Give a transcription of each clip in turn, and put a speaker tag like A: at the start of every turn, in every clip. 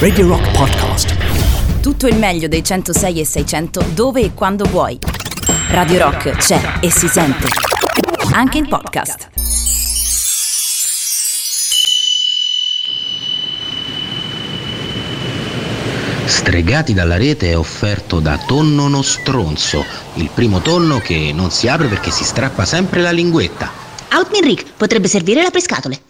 A: Radio Rock Podcast.
B: Tutto il meglio dei 106 e 600 dove e quando vuoi. Radio Rock c'è e si sente. Anche in podcast.
C: Stregati dalla rete è offerto da Tonno Nostronzo, il primo tonno che non si apre perché si strappa sempre la linguetta.
D: Outmin Rick potrebbe servire la prescatole.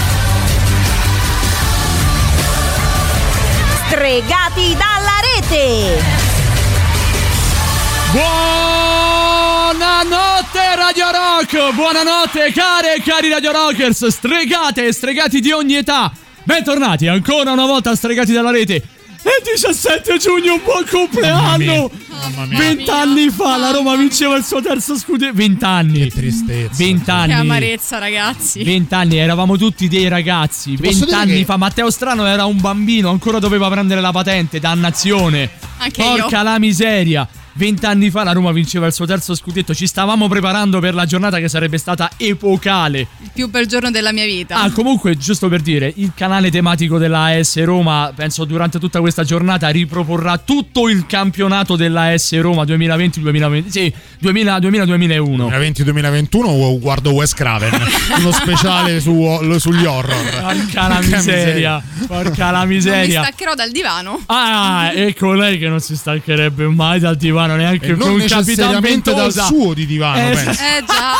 B: Stregati dalla rete!
E: Buonanotte Radio Rock, buonanotte care e cari Radio Rockers, stregate e stregati di ogni età. Bentornati ancora una volta a Stregati dalla rete. È 17 giugno, un buon compleanno! Vent'anni fa la Roma vinceva il suo terzo scudetto. Vent'anni.
F: Che tristezza.
E: Vent'anni.
G: Che amarezza, ragazzi.
E: Vent'anni, eravamo tutti dei ragazzi.
F: posso dire
E: Vent'anni
F: che-
E: fa, Matteo Strano era un bambino, ancora doveva prendere la patente, dannazione.
G: Anche
E: Porca
G: io.
E: la miseria. Vent'anni fa la Roma vinceva il suo terzo scudetto. Ci stavamo preparando per la giornata che sarebbe stata epocale.
G: Il più bel giorno della mia vita.
E: Ah, comunque, giusto per dire, il canale tematico della AS Roma, penso durante tutta questa giornata, riproporrà tutto il campionato della AS Roma 2020-2020. Sì, 2000-2001.
F: 2020-2021 guardo Wes Craven, uno speciale su- sugli horror.
E: Porca la miseria. Porca la
G: non mi
E: miseria.
G: staccherò dal divano.
E: Ah, ecco lei che non si stancherebbe mai dal divano, neanche
F: E non necessariamente dal suo di divano,
E: Eh,
F: penso.
G: Eh già.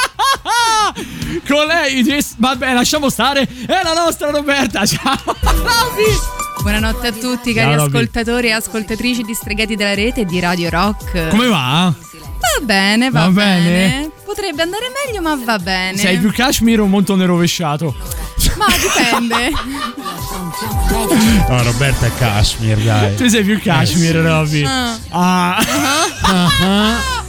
E: con lei, vabbè, lasciamo stare. È la nostra Roberta. Ciao, Roby.
G: Buonanotte a tutti, cari
E: Ciao,
G: ascoltatori e ascoltatrici di Stregati della Rete e di Radio Rock.
E: Come va?
G: Va bene, va,
E: Va
G: bene.
E: bene?
G: Potrebbe andare meglio, ma va bene.
E: Sei più cashmere o montone rovesciato?
G: Ma dipende.
F: No, Roberta è Kashmir, dai.
E: Tu sei più cashmere, Robby.
G: Ah.
E: Ah.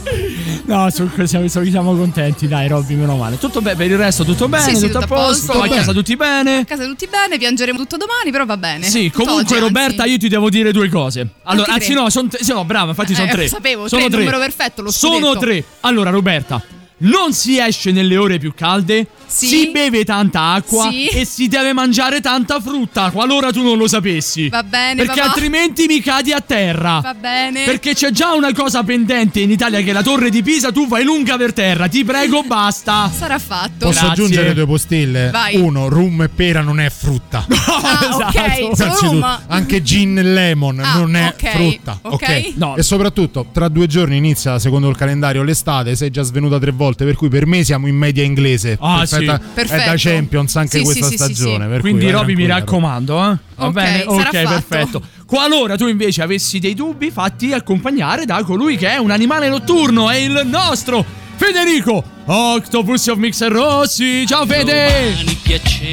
E: No, su- siamo, siamo contenti, dai, Robby, meno male. Tutto bene, per il resto tutto bene,
G: Sì, sì,
E: tutto a
G: tutto a
E: posto,
G: posto.
E: a casa tutti bene.
G: A casa tutti bene, piangeremo tutto domani, però va bene.
E: Sì,
G: Tutto
E: comunque
G: oggi,
E: Roberta,
G: anzi.
E: io ti devo dire due cose. Allora,
G: tre.
E: anzi no, sono tre. Sì, no, brava, infatti sono
G: Eh,
E: tre.
G: sapevo,
E: sono
G: tre, numero perfetto, lo
E: Sono
G: scudetto.
E: tre. Allora, Roberta, non si esce nelle ore più calde,
G: Sì.
E: si beve tanta acqua
G: Sì.
E: e si deve mangiare tanta frutta, qualora tu non lo sapessi.
G: Va bene,
E: Perché
G: papà.
E: altrimenti mi cadi a terra.
G: Va bene.
E: Perché c'è già una cosa pendente in Italia che è la torre di Pisa, tu vai lunga per terra, ti prego, basta.
G: Sarà fatto.
F: Posso
E: Grazie.
F: aggiungere due postille?
G: Vai.
F: Uno, rum e pera non è frutta.
G: Ah, ok, solo
F: Innanzitutto,
G: Roma.
F: Anche gin e lemon
G: Ah,
F: non è
G: ok,
F: frutta.
G: ok.
F: Ok.
E: No.
F: E soprattutto, tra due giorni inizia, secondo il calendario, l'estate. Sei già svenuta tre volte, per cui per me siamo in media inglese.
E: Ah, sì.
F: È
G: Perfetto.
F: da Champions anche
G: Sì,
F: questa
G: sì, sì, sì,
F: stagione.
G: sì.
F: per
E: Quindi Roby mi raccomando, eh? Va
G: Ok,
E: bene?
G: sarà
E: Ok,
G: fatto.
E: perfetto. Qualora tu invece avessi dei dubbi, fatti accompagnare da colui che è un animale notturno, è il nostro Federico Octopus of Mixer Rossi. Ciao Fede.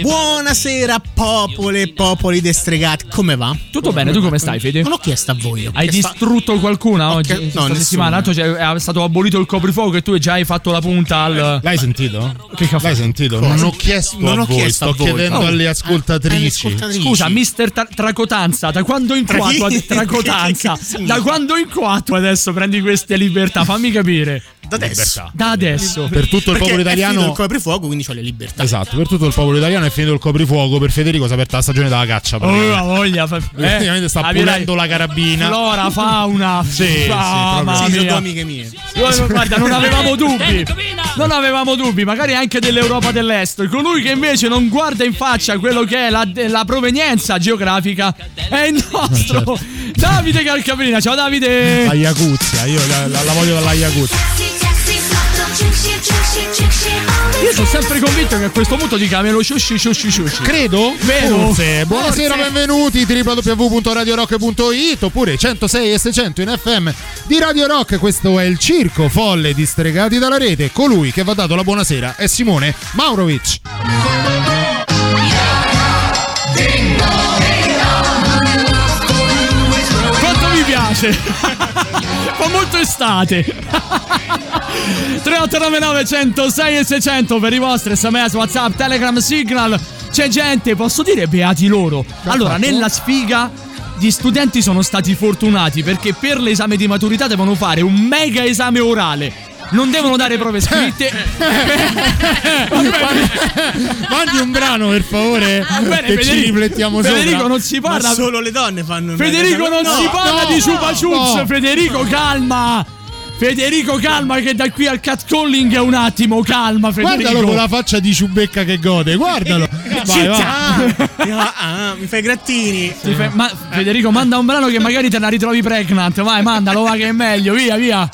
H: Buonasera popole e popoli destregati, come va?
E: Tutto bene, tu come stai Fede?
H: Non ho chiesto a voi.
E: Hai distrutto qualcuna oggi?
H: Ok,
E: questa
H: no, nessuno.
E: settimana? Tanto c'è- è stato abolito il coprifuoco e tu già hai fatto la punta al.
F: L'hai sentito?
E: Che caffè?
F: L'hai sentito?
H: Cosa?
F: Non ho chiesto
H: Non
F: a
H: ho
F: voi,
H: chiesto
F: sto
H: a voi.
F: chiedendo
H: Oh.
F: alle ascoltatrici.
E: Scusa, mister Tra- Tracotanza, da quando inquatro
H: Tra chi?
E: Tracotanza? Da quando inquatro adesso prendi queste libertà? Fammi capire.
H: Da adesso.
E: Da adesso.
F: Per tutto il
H: Perché
F: popolo
H: è finito
F: italiano.
H: il coprifuoco, quindi ho le libertà.
F: Esatto, per tutto il popolo italiano è finito il coprifuoco. Per Federico si è aperta la stagione della caccia.
E: Oh, la voglia.
F: Praticamente sta pulendo la carabina.
E: Flora, fauna.
F: Sì, sì,
E: Mamma
F: proprio.
H: Sì, sono amiche mie.
E: Guarda, Guarda, non avevamo dubbi. Non avevamo dubbi, magari anche dell'Europa dell'Est. Colui che invece non guarda in faccia quello che è la, la provenienza geografica è il nostro Davide Calcabrina. Ciao Davide.
F: La Iacuzia, io la, la- la voglio dalla Iacuzia.
E: Io sono sempre convinto che a questo punto dica me lo shushi shushi shushi.
F: Credo?
E: Vero?
F: Forse. Buonasera,
E: Forse.
F: benvenuti www.radiorock.it oppure 106 e 600 in FM di Radio Rock. Questo è il circo folle di stregati dalla rete. Colui che va dato la buonasera è Simone Maurovic.
E: Piace! Fa molto estate! 3899 106 e 600 per i vostri sms, whatsapp, telegram, signal C'è gente, posso dire beati loro Allora, nella sfiga gli studenti sono stati fortunati perché per l'esame di maturità devono fare un mega esame orale non devono dare prove scritte.
F: Mandi un brano per favore.
E: Va bene,
F: che ci
E: Federico-
F: riflettiamo
E: Federico
F: sopra.
E: non si
H: Ma
E: parla.
H: solo le donne fanno
E: Federico non
H: No,
E: si parla
F: no,
E: di Chupa
F: no,
E: Chups,
F: no.
E: Federico calma. Federico calma che da qui al catcalling è un attimo, calma Federico.
F: Guardalo con la faccia di ciubecca che gode, guardalo. Vai, va.
H: Ah, ah, mi fai grattini.
E: Ti fai- ma- Federico manda un brano che magari te la ritrovi pregnant, vai mandalo, va che è meglio, via via.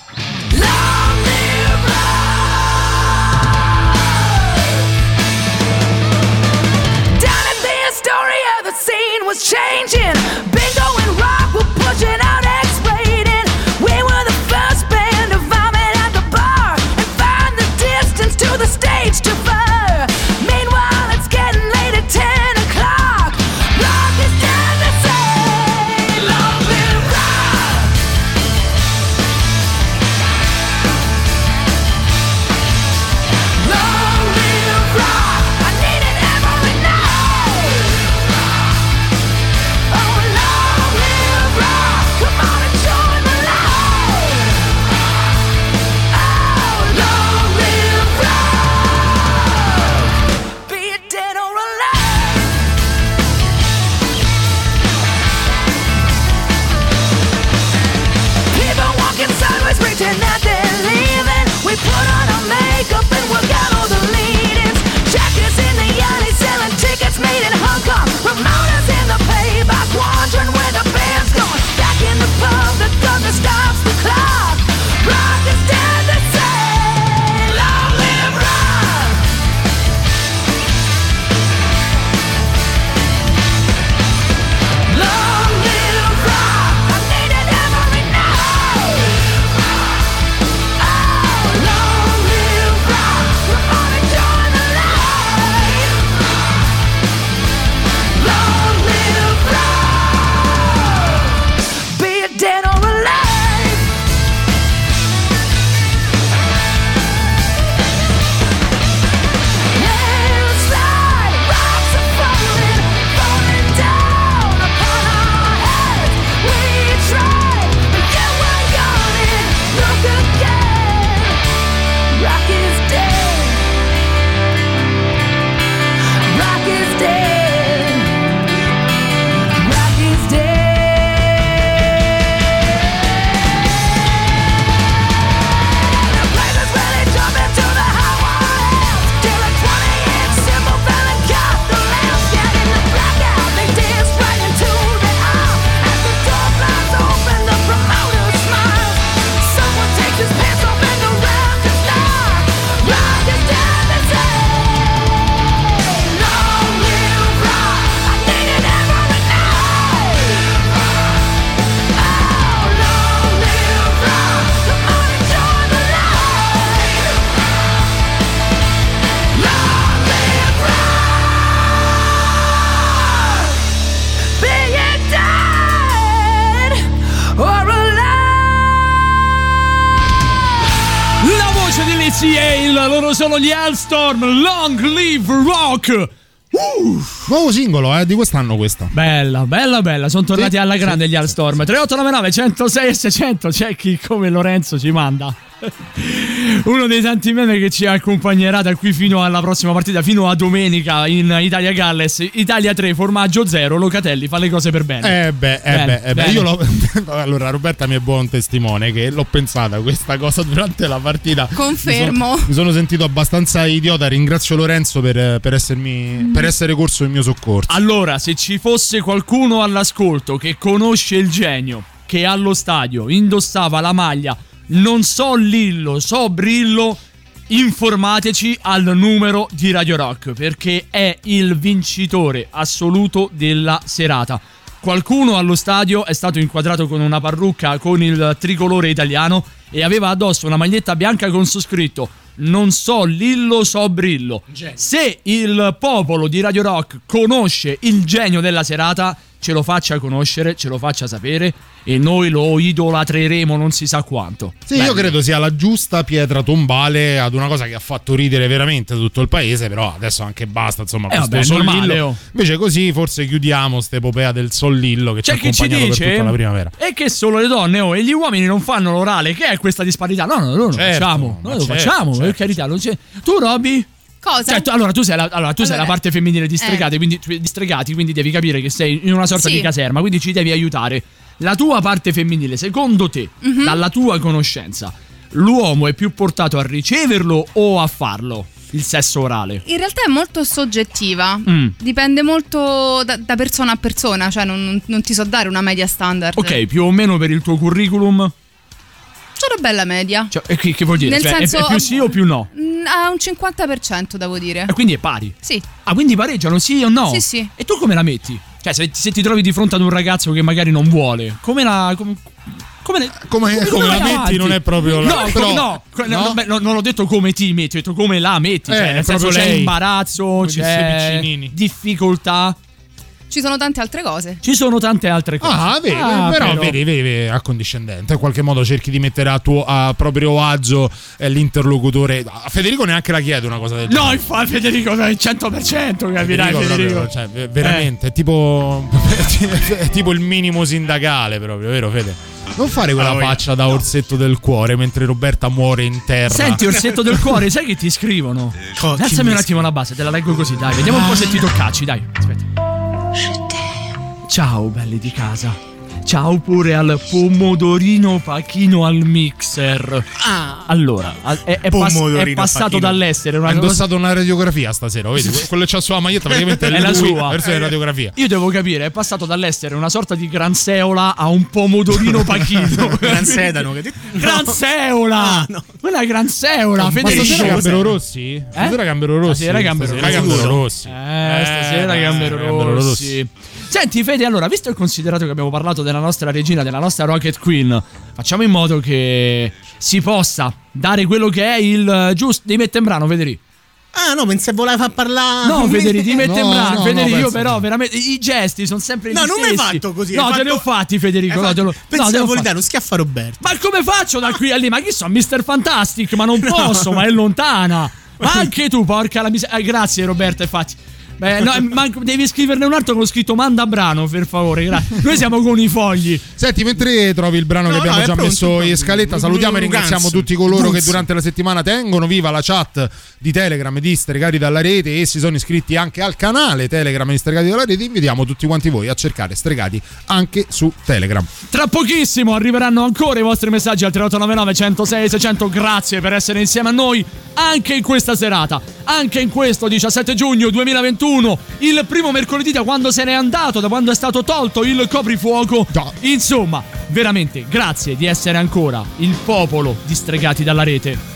I: Was changing. Bingo and rock were pushing out, X-rated. We were the first band to vomit at the bar and find the distance to the stage too
E: Hellstorm, Long Live Rock!
F: Nuovo singolo, eh, di quest'anno questa.
E: Bella, bella, bella. Sono tornati
F: Sì,
E: alla
F: sì,
E: grande gli Allstorm. 3899 106 e 600. C'è chi come Lorenzo ci manda. Uno dei tanti meme che ci accompagnerà da qui fino alla prossima partita, fino a domenica in Italia Galles. Italia 3, formaggio 0. Locatelli fa le cose per bene.
F: Eh beh, eh
E: Bene,
F: beh, eh beh. Io l'ho. allora, Roberta mi è buon testimone che l'ho pensata questa cosa durante la partita.
G: Confermo.
F: Mi sono, mi sono sentito abbastanza idiota. Ringrazio Lorenzo per, per essermi, per essere corso in mio soccorso.
E: Allora, se ci fosse qualcuno all'ascolto che conosce il genio, che allo stadio indossava la maglia non so Lillo, so Brillo, informateci al numero di Radio Rock perché è il vincitore assoluto della serata. Qualcuno allo stadio è stato inquadrato con una parrucca con il tricolore italiano e aveva addosso una maglietta bianca con su scritto non so Lillo, so Brillo. Se il popolo di Radio Rock conosce il genio della serata, ce lo faccia conoscere, ce lo faccia sapere e noi lo idolatreremo non si sa quanto.
F: Sì, io credo sia la giusta pietra tombale ad una cosa che ha fatto ridere veramente tutto il paese, però adesso anche basta, insomma,
E: Eh,
F: questo
E: vabbè, normale, oh.
F: Invece così forse chiudiamo st'epopea del Sol Lillo che
E: C'è
F: ci ha
E: chi ci
F: accompagnato per
E: dice
F: tutta la primavera.
E: e che solo le donne oh, e gli uomini non fanno l'orale. Che è questa disparità? No, no, noi lo
F: Certo,
E: facciamo.
F: ma
E: Noi lo
F: certo,
E: facciamo, per
F: certo,
E: carità. non c'è- Tu, Robby?
G: Cosa?
E: Cioè, tu- allora tu sei la, allora, tu sei la
G: Allora,
E: parte femminile di
G: eh.
E: stregati, quindi, di stregati, quindi devi capire che sei in una sorta
G: Sì.
E: di caserma, quindi ci devi aiutare. La tua parte femminile, secondo te,
G: Mhm.
E: dalla tua conoscenza, l'uomo è più portato a riceverlo o a farlo? Il sesso orale.
G: In realtà è molto soggettiva.
E: Mm.
G: Dipende molto da, da persona a persona, cioè non, non ti so dare una media standard.
E: Ok, più o meno per il tuo curriculum.
G: C'è una bella media.
E: Cioè, e che, che vuol dire?
G: Nel
E: Cioè, è-
G: senso-
E: è, più sì o più no?
G: Mm, Ha un 50% devo dire.
E: E quindi è pari.
G: Sì.
E: Ah, quindi pareggiano sì o no?
G: Sì, sì.
E: E tu come la metti? Cioè, se, se ti trovi di fronte ad un ragazzo che magari non vuole, come la. Come, come, ne-
F: Come, come la
E: vai
F: metti
E: avanti?
F: non è proprio la
E: No,
F: però-
E: come- no, no,
F: no?
E: non ho detto come ti metti, ho detto come la metti.
F: Eh,
E: cioè,
F: è
E: nel senso
F: proprio
E: c'è
F: lei.
E: imbarazzo,
F: Come
E: c'è difficoltà.
G: Ci sono tante altre cose.
E: Ci sono tante altre cose.
F: Ah, vedi,
E: Ah,
F: però, vedi, vedi, vedi, accondiscendente. In qualche modo cerchi di mettere a tuo a proprio agio eh, l'interlocutore. A Federico neanche la chiede una cosa del genere.
E: No, infatti, Federico, dai, 100%, capirai,
F: Federico
E: Federico.
F: proprio, cioè, ve- veramente, è tipo, è tipo il minimo sindacale proprio, vero Fede? Non fare quella
H: Ah,
F: faccia da orsetto del cuore mentre Roberta muore in terra.
E: Senti, orsetto del cuore, sai che ti scrivono?
H: Co-
E: Alzami
H: mi
E: un attimo la base, te la leggo così, dai. Vediamo un po' se ti toccacci, dai. Aspetta. Ciao, belli di casa. Ciao pure al pomodorino pachino al mixer.
H: Ah,
E: Allora, al- è, è pass- è passato
H: pachino.
E: dall'estero. Una
F: Ha
E: cosa-
F: indossato una radiografia stasera, vedi? Quello che c'ha sulla maglietta praticamente è,
E: È la sua.
F: versione radiografia.
E: Io devo capire, è passato dall'essere una sorta di granseola a un pomodorino pachino.
H: Gran sedano. Che...
E: Granseola!
H: Ah, no.
E: Quella è granseola,
F: Ma
E: Federico.
F: stasera
H: cos'è?
F: Gambero Rossi? Stasera Gambero Rossi?
E: Stasera Gambero
F: Stasera
E: Rossi.
F: Gambero Rossi.
E: Eh, stasera
F: Eh,
E: Gambero Rossi. Senti Fede, allora, visto e considerato che abbiamo parlato della nostra regina, della nostra Rocket Queen, facciamo in modo che si possa dare quello che è il eh, giusto. In brano, Federico.
H: Ah, no, pensavo voleva far parlare.
E: No, Federico, ti metti in
F: No,
E: brano.
F: no,
E: Federico,
F: no,
E: io però
F: no.
E: veramente i gesti sono sempre
H: No,
E: gli
H: non mi hai
E: stessi.
H: fatto così,
E: No,
H: hai
E: te li ho
H: fatto-
E: fatti, Federico. No, te lo,
H: Pensi
E: no, te l'ho
H: napolitano,
E: fatti.
H: schiaffa Roberto.
E: Ma come faccio da qui a lì? Ma chi so, Mr. Fantastic? Ma non posso, ma è lontana. Ma anche tu, porca la miseria. grazie, Roberto, infatti. Beh, no, ma devi scriverne un altro con scritto manda brano, per favore. Grazie. Noi siamo con i fogli.
F: Senti, mentre trovi il brano
H: No,
F: che abbiamo
H: no,
F: già
H: pronto,
F: messo in scaletta, salutiamo e ringraziamo tutti coloro che durante la settimana tengono viva la chat di Telegram di Stregati dalla Rete e si sono iscritti anche al canale Telegram di Stregati dalla Rete. Invitiamo tutti quanti voi a cercare Stregati anche su Telegram.
E: Tra pochissimo arriveranno ancora i vostri messaggi al 3899 106 600. Grazie per essere insieme a noi anche in questa serata, anche in questo 17 giugno 2021, il primo mercoledì da quando se n'è andato, da quando è stato tolto il coprifuoco. Insomma, veramente grazie di essere ancora il popolo di stregati dalla rete.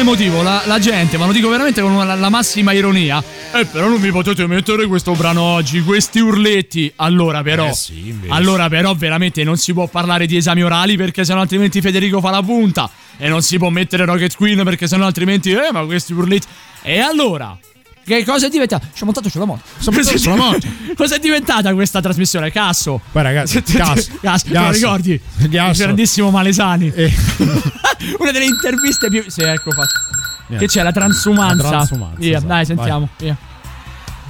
E: Quale motivo la, la gente, ma lo dico veramente con la, la massima ironia. Eh, però non mi potete mettere questo brano oggi, questi urletti. Allora, però.
F: Eh sì,
E: allora, però, veramente non si può parlare di esami orali perché sennò altrimenti Federico fa la punta. E non si può mettere Rocket Queen perché sennò altrimenti. Eh, ma questi urletti. E allora? Che cosa è diventata? Ci ho montato sulla moto.
F: Sono montato sulla moto.
E: cosa è diventata questa trasmissione? Casso.
F: Poi ragazzi, Casso.
E: Casso, te lo
F: Casso.
E: ricordi? Il
F: Casso.
E: grandissimo Malesani.
F: Eh.
E: Una delle interviste più. Sì, ecco fatto. Che c'è la transumanza.
F: La transumanza,
E: Via,
F: esatto.
E: dai, sentiamo. Via.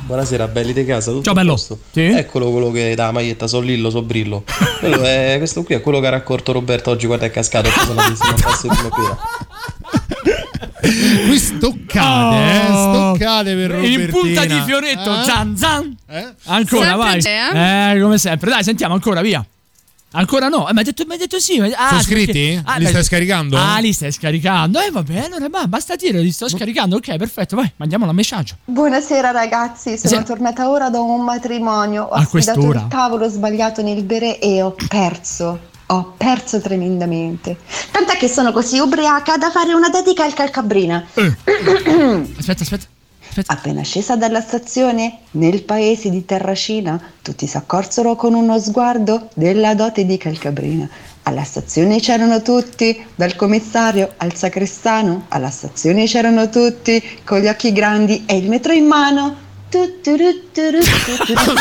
J: Buonasera, belli di casa. Tutto
E: Ciao, bello.
J: posto?
E: Sì?
J: Eccolo quello che dà la maglietta, so Lillo, so Brillo. Quello è- questo qui è quello che ha raccolto Roberto oggi quando è cascato e sono andato insieme a passo di.
F: Qui stoccate, eh. Stoccate per Robertina.
E: In punta di fioretto,
F: Eh?
E: zan zan.
F: Eh?
E: Ancora,
G: Sempre
E: vai.
G: c'è,
E: Eh, come sempre. Dai, sentiamo ancora, via. Ancora no, eh, ma hai detto, mi hai detto sì. Ah,
F: Sono
E: sì,
F: scritti?
E: perché- ah,
F: Li
E: beh,
F: stai scaricando?
E: Ah, li stai scaricando. Eh, vabbè, allora bah, basta dire, li sto scaricando. Ok, perfetto, vai, mandiamo il messaggio.
K: Buonasera ragazzi, sono
E: Sì.
K: tornata ora da un matrimonio. Ho
E: A
K: affidato
E: quest'ora?
K: il tavolo sbagliato nel bere e ho perso. Ho perso tremendamente. Tant'è che sono così ubriaca da fare una dedica al calcabrina.
E: Aspetta, aspetta. aspetta.
K: Appena scesa dalla stazione, nel paese di Terracina, tutti si accorsero con uno sguardo della dote di calcabrina. Alla stazione c'erano tutti, dal commissario al sacrestano, alla stazione c'erano tutti, con gli occhi grandi e il metro in mano. Tu, tu, ru, tu, ru, tu, tu, ru,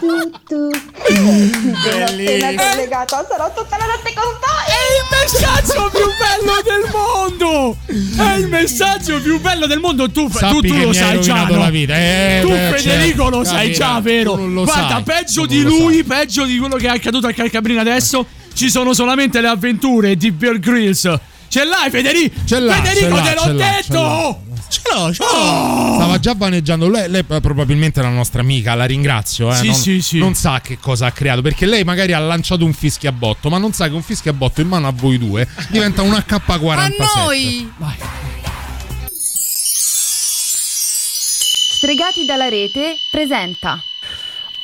K: tu, tu, tu. Mi sono appena collegata, sarò tutta la notte con voi!
E: È il messaggio più bello del mondo! È il messaggio più bello del mondo. Tu, tu, tu lo sai già. no?
F: la vita. Eh,
E: tu,
F: beh,
E: Federico,
F: certo,
E: lo sai
F: capirà.
E: già, vero?
F: Lo
E: Guarda,
F: sai.
E: peggio
F: Tu
E: di lui,
F: sai.
E: peggio di quello che è accaduto a Calcabrina adesso. Ci sono solamente le avventure di Bear Grylls. Ce l'hai, Federico?
F: Ce l'ha,
E: Federico,
F: ce l'ha,
E: te l'ho
F: ce l'ha, ce
E: detto!
H: Ce l'ho, ce l'ho.
F: Stava già vaneggiando. Lei, lei è probabilmente la nostra amica, la ringrazio. Eh.
E: Sì,
F: non,
E: sì, sì.
F: non sa che cosa ha creato. Perché lei magari ha lanciato un fischiabotto, ma non sa che un fischiabotto in mano a voi due diventa un AK-47.
G: A noi!
L: Stregati dalla rete presenta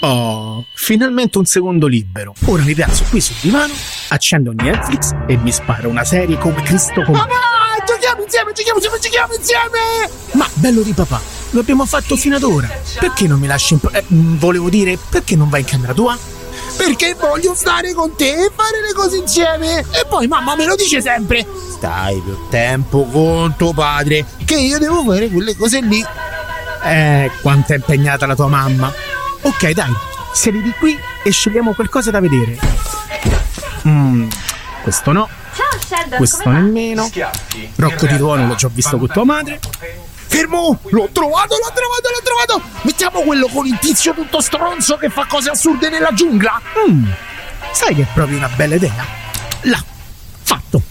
H: Oh, finalmente un secondo libero. Ora mi piazzo qui sul divano, accendo Netflix e mi sparo una serie come Cristo con. Papà, giochiamo insieme, giochiamo insieme, giochiamo insieme! Ma bello di papà, lo abbiamo fatto fino ad ora. Perché non mi lasci in. pa- eh, mm, volevo dire, perché non vai in camera tua? Perché voglio stare con te e fare le cose insieme. E poi mamma me lo dice sempre. Stai più tempo con tuo padre, che io devo fare quelle cose lì. Eh, quanto è impegnata la tua mamma. Ok, dai, siedi di qui e scegliamo qualcosa da vedere. Mm, questo no,
L: Ciao Sheldon,
H: questo nemmeno. Rocco di Tuono l'ho già visto con tua madre. Fermo! L'ho trovato, l'ho trovato, l'ho trovato! Mettiamo quello con il tizio tutto stronzo che fa cose assurde nella giungla. Mm, sai che è proprio una bella idea? Là, fatto.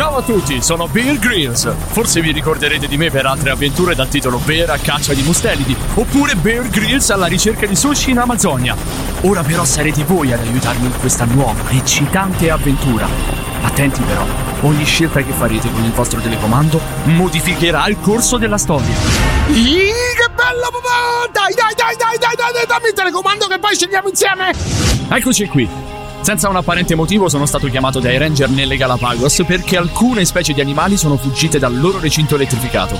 E: Ciao a tutti, sono Bear Grylls. Forse vi ricorderete di me per altre avventure dal titolo Bear a caccia di mustelidi, oppure Bear Grylls alla ricerca di sushi in Amazzonia. Ora però sarete voi ad aiutarmi in questa nuova, eccitante avventura. Attenti però, ogni scelta che farete con il vostro telecomando modificherà il corso della storia.
H: Ih, che bello papà! Dai, dai, dai, dai, dai, dai, dai, dammi il telecomando che poi scegliamo insieme!
E: Eccoci qui. Senza un apparente motivo sono stato chiamato dai ranger nelle Galapagos perché alcune specie di animali sono fuggite dal loro recinto elettrificato.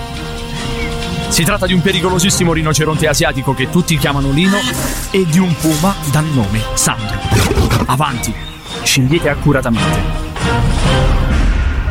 E: Si tratta di un pericolosissimo rinoceronte asiatico che tutti chiamano Lino e di un puma dal nome Sandro. Avanti, scegliete accuratamente.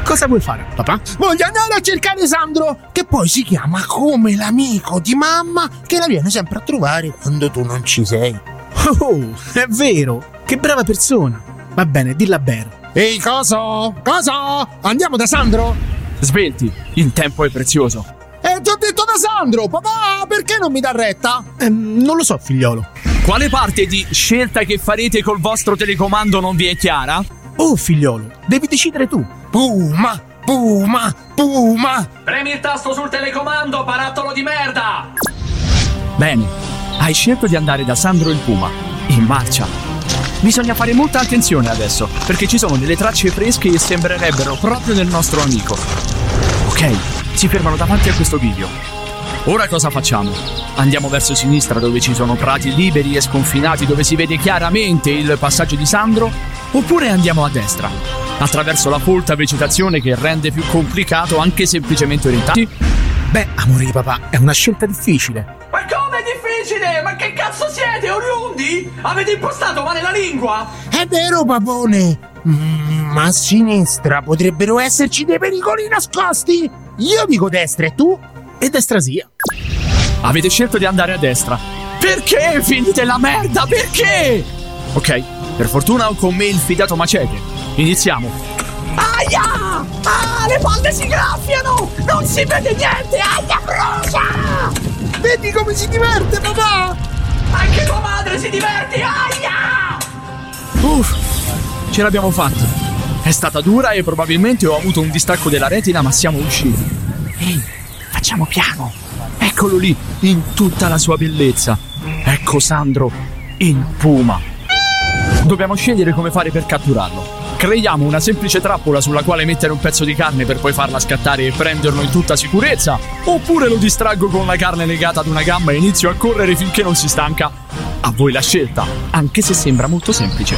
H: Cosa vuoi fare, papà? Voglio andare a cercare Sandro, che poi si chiama come l'amico di mamma che la viene sempre a trovare quando tu non ci sei. Oh, è vero, che brava persona. Va bene, dilla a Bear. Ehi, cosa? Cosa? Andiamo da Sandro?
E: Svelti, il tempo è prezioso.
H: Eh, ti ho detto da Sandro, papà, perché non mi dà retta? Ehm, non lo so, figliolo.
E: Quale parte di scelta che farete col vostro telecomando non vi è chiara?
H: Oh, figliolo, devi decidere tu. Puma, Puma, Puma.
E: Premi il tasto sul telecomando, parattolo di merda! Bene, hai scelto di andare da Sandro il Puma. In marcia. Bisogna fare molta attenzione adesso, perché ci sono delle tracce fresche e sembrerebbero proprio del nostro amico. Ok, si fermano davanti a questo video. Ora cosa facciamo? Andiamo verso sinistra dove ci sono prati liberi e sconfinati dove si vede chiaramente il passaggio di Sandro? Oppure andiamo a destra? Attraverso la folta vegetazione che rende più complicato anche semplicemente orientarsi?
H: Beh, amore di papà, è una scelta difficile.
M: Difficile? Ma che cazzo siete, oriundi? Avete impostato male la lingua?
N: È vero, papone. Mm, ma a sinistra potrebbero esserci dei pericoli nascosti. Io dico destra e tu?
H: E destra sia.
E: Avete scelto di andare a destra. Perché finite la merda? Perché? Ok, per fortuna ho con me il fidato macete. Iniziamo.
M: Aia! Ah, le palle si graffiano! Non si vede niente! Aia, brucia!
N: Vedi come si diverte, papà?
M: Anche tua madre si diverte! Aia!
E: Uff, ce l'abbiamo fatta. È stata dura e probabilmente ho avuto un distacco della retina, ma siamo usciti. Ehi, facciamo piano. Eccolo lì, in tutta la sua bellezza. Ecco Sandro, il puma. Dobbiamo scegliere come fare per catturarlo. Creiamo una semplice trappola sulla quale mettere un pezzo di carne per poi farla scattare e prenderlo in tutta sicurezza? Oppure lo distraggo con la carne legata ad una gamba e inizio a correre finché non si stanca? A voi la scelta, anche se sembra molto semplice.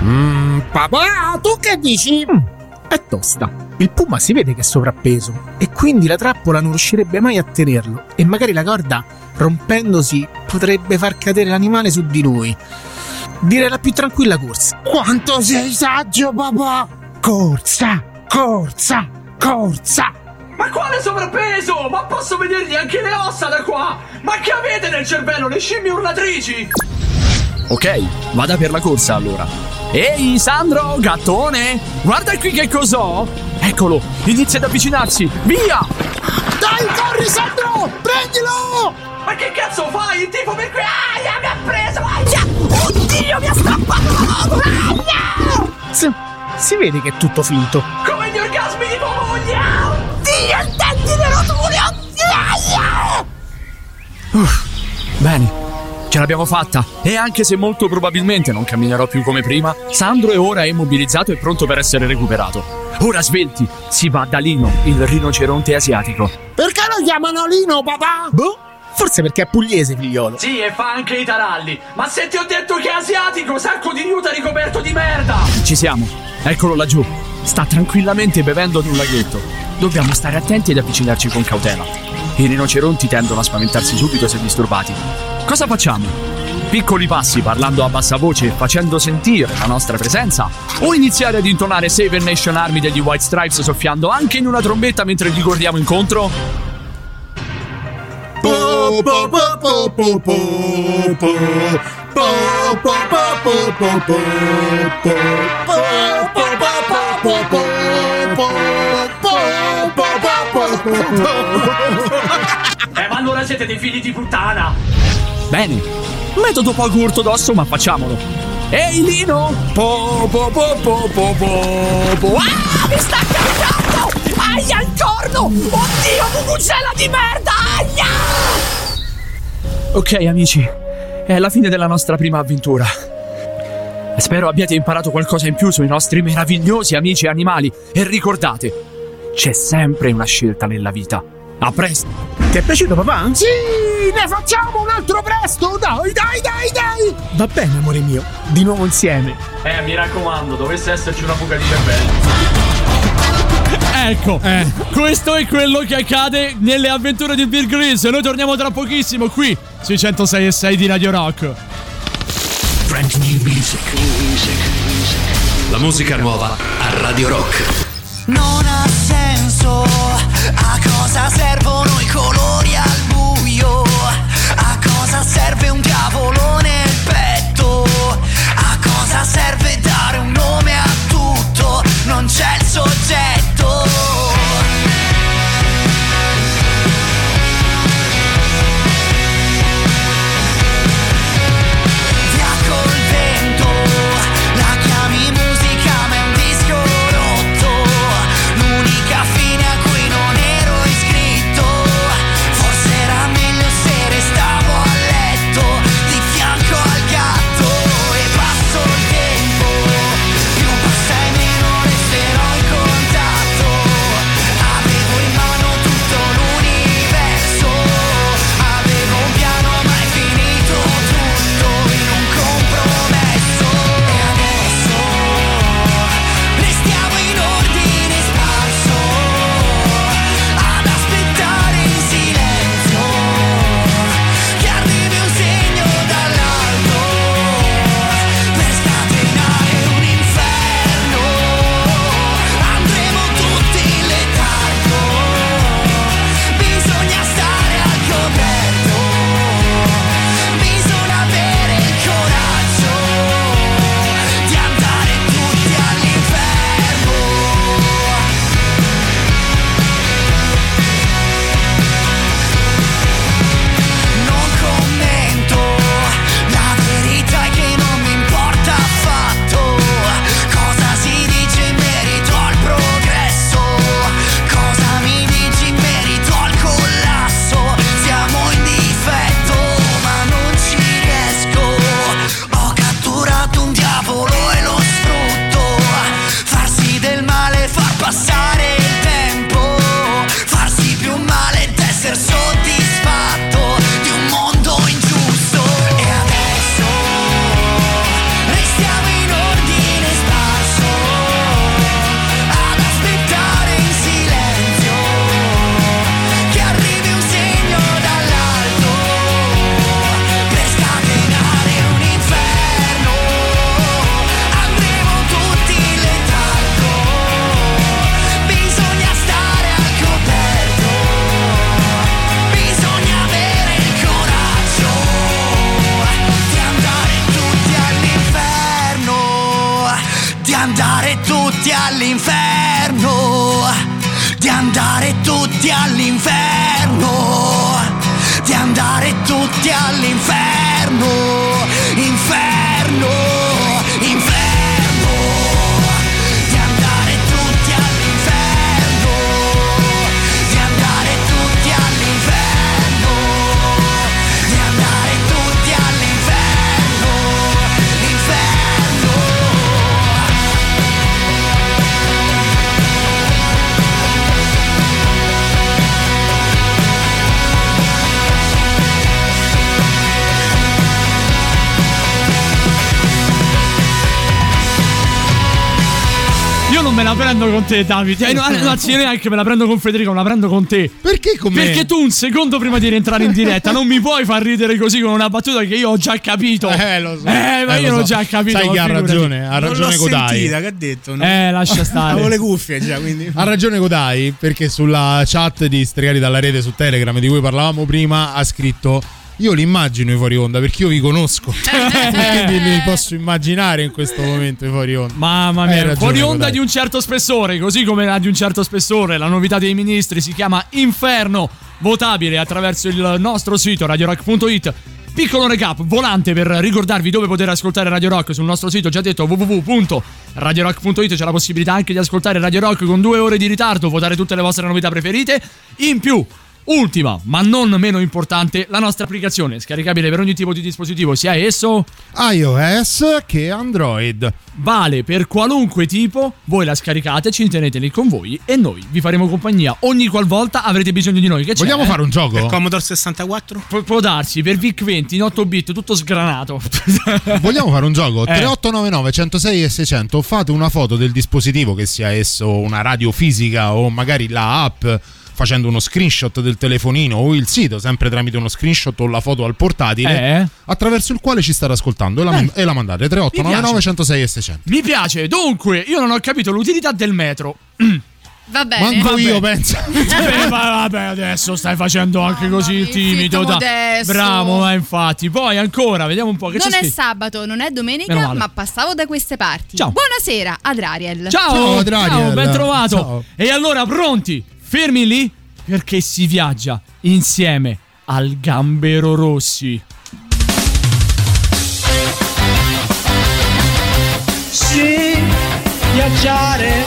N: Mmm, papà, tu che dici?
H: Mm, è tosta. Il puma si vede che è sovrappeso e quindi la trappola non riuscirebbe mai a tenerlo e magari la corda, rompendosi, potrebbe far cadere l'animale su di lui. Direi la più tranquilla corsa.
N: Quanto sei saggio, papà! Corsa, corsa, corsa!
M: Ma quale sovrappeso? Ma posso vedergli anche le ossa da qua? Ma che avete nel cervello, le scimmie urlatrici?
E: Ok, vada per la corsa allora. Ehi, Sandro, gattone! Guarda qui che cos'ho! Eccolo, inizia ad avvicinarsi! Via!
N: Dai, corri, Sandro! Prendilo!
M: Ma che cazzo fai? Il tipo per qui! Aia, mi ha preso! Aia! Oddio, mi ha strappato! Aia!
H: Si, si vede che è tutto finto.
M: Come gli orgasmi di tua moglie! Oddio, il denti di rotture! Oddio!
E: Uff, bene, ce l'abbiamo fatta. E anche se molto probabilmente non camminerò più come prima, Sandro è ora immobilizzato e pronto per essere recuperato. Ora svelti, si va da Lino, il rinoceronte asiatico.
N: Perché lo chiamano Lino, papà?
H: Boh, forse perché è pugliese, figliolo.
M: Sì, e fa anche i taralli. Ma se ti ho detto che è asiatico, sacco di nuta ricoperto di merda!
E: Ci siamo, eccolo laggiù. Sta tranquillamente bevendo ad un laghetto. Dobbiamo stare attenti ed avvicinarci con cautela. I rinoceronti tendono a spaventarsi subito se disturbati. Cosa facciamo? Piccoli passi parlando a bassa voce e facendo sentire la nostra presenza? O iniziare ad intonare Save a Nation Army degli White Stripes soffiando anche in una trombetta mentre gli guardiamo incontro?
M: Eh, ma allora siete dei figli di puttana!
E: Bene, metodo poco ortodosso ma facciamolo. Ehi Lino! Po po po po po po po.
M: Ah, mi sta caricando! Aia, il corno! Oddio, cucucella di merda! Aia!
E: Ok amici, è la fine della nostra prima avventura. Spero abbiate imparato qualcosa in più sui nostri meravigliosi amici animali e ricordate, c'è sempre una scelta nella vita. A presto!
H: Ti è piaciuto, papà?
N: Sì, ne facciamo un altro presto! Dai, dai, dai, dai!
H: Va bene, amore mio. Di nuovo insieme.
M: Eh, mi raccomando, dovesse esserci una fuga di cervello.
E: Ecco, questo è quello che accade nelle avventure di Bill Grylls. Noi torniamo tra pochissimo qui sui 106 e 6 di Radio Rock.
A: Brand new music. La musica nuova a Radio Rock.
I: Non ha senso a cosa servono i colori al buio, a cosa serve un diavolo nel petto, a cosa serve dare un nome a tutto, non c'è il soggetto.
O: All'inferno, di andare tutti all'inferno, di andare tutti all'inferno,
E: la prendo con te, Davide. Eh, no, anzi, neanche me la prendo con Federico, me la prendo con te.
F: Perché con me?
E: Perché tu un secondo prima di rientrare in diretta non mi puoi far ridere così con una battuta che io ho già capito.
F: Eh, lo so.
E: Eh, ma
F: Eh,
E: io l'ho
F: so.
E: già capito.
F: Sai che ha ragione, ha ragione Godai.
H: sentita, che ha detto? No?
E: Eh, lascia stare.
H: Avevo le cuffie già, quindi.
F: Ha ragione Godai perché sulla chat di Stregati dalla rete su Telegram di cui parlavamo prima ha scritto io li immagino i fuori onda perché io vi conosco quindi li posso immaginare in questo momento i fuori onda
E: Mamma mia,
F: ragione,
E: fuori onda
F: Godai.
E: di un certo spessore, così come la di un certo spessore, la novità dei ministri si chiama Inferno, votabile attraverso il nostro sito radiorock.it. Piccolo recap, volante per ricordarvi dove poter ascoltare Radio Rock sul nostro sito, già detto www.radiorock.it, c'è la possibilità anche di ascoltare Radio Rock con due ore di ritardo, votare tutte le vostre novità preferite. In più, ultima, ma non meno importante, la nostra applicazione, scaricabile per ogni tipo di dispositivo, sia esso
F: iOS che Android
E: vale per qualunque tipo, voi la scaricate, ci tenete lì con voi e noi vi faremo compagnia ogni qualvolta avrete bisogno di noi. Che c'è?
F: Vogliamo fare un gioco?
H: Per Commodore 64?
E: Pu- può darsi, per VIC-20 in 8 bit, tutto sgranato.
F: Vogliamo fare un gioco?
E: Eh.
F: 3899 106 e 600 fate una foto del dispositivo che sia esso una radio fisica o magari la app facendo uno screenshot del telefonino o il sito sempre tramite uno screenshot o la foto al portatile
E: Eh.
F: attraverso il quale ci state ascoltando e la,
E: Eh.
F: e la mandate 3899 106 e 600
E: Mi piace, dunque, io non ho capito l'utilità del metro.
G: Va bene.
F: Manco
E: Vabbè.
F: io penso
E: Vabbè, ma vabbè, adesso stai facendo anche così il timido.
G: modesto.
E: Bravo, ma infatti. Poi ancora, vediamo un po' che
G: non
E: c'è
G: è
E: scritto.
G: sabato, non è
E: Meno
G: domenica,
E: male.
G: ma passavo da queste parti.
E: Ciao.
G: Buonasera, Adriel.
E: Ciao,
F: Ciao, Adriel.
E: ciao, ben trovato.
F: Ciao.
E: E allora, pronti? Fermi lì perché si viaggia insieme al Gambero Rossi.
M: Sì, viaggiare.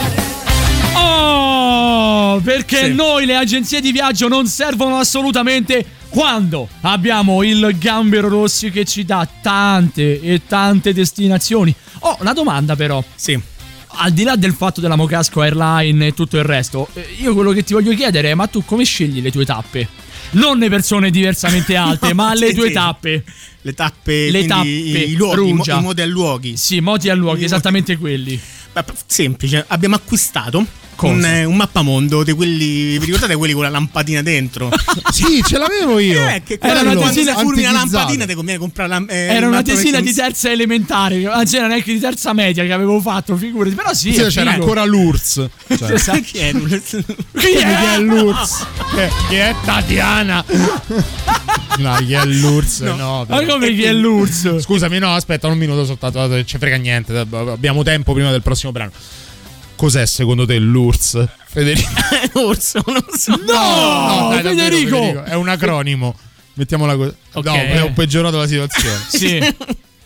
E: Oh, perché
H: Sì.
E: noi le agenzie di viaggio non servono assolutamente quando abbiamo il Gambero Rossi che ci dà tante e tante destinazioni. Oh, una domanda però.
H: Sì.
E: Al di là del fatto della Mocasco Airline e tutto il resto, eh, io quello che ti voglio chiedere è: ma tu come scegli le tue tappe? Non le persone diversamente alte, ma le
H: Sì,
E: tue
H: sì.
E: tappe.
H: Le tappe,
E: Le tappe,
H: i, i luoghi, i mo- i modi a luoghi.
E: Sì, moti a luoghi, esattamente quelli.
H: Beh, semplice, abbiamo acquistato? Un, eh, un mappamondo di quelli. Vi ricordate quelli con la lampadina dentro?
F: sì ce l'avevo io
H: Eh, che
E: Era una tesina
H: furni una lampadina ti conviene comprare la, eh,
E: Era una tesina di terza elementare, anzi era neanche di terza media che avevo fatto, figurati. Però sì,
F: Sì, c'era
E: figo.
F: ancora l'URSS cioè,
E: Esatto.
H: Chi è?
E: Chi
F: chi
E: è?
F: è l'URSS che, che è Tatiana no chi è l'URSS no,
E: Ma
F: però.
E: come chi è l'URSS?
F: Scusami, no, aspetta un minuto soltanto, non ci frega niente. Abbiamo tempo prima del prossimo brano. Cos'è secondo te l'URSS, Federico?
H: Orso, non so.
E: No,
F: dai, davvero,
E: Federico!
F: È un acronimo. Mettiamola così.
E: Ok.
F: No, ho peggiorato la situazione.
E: Sì.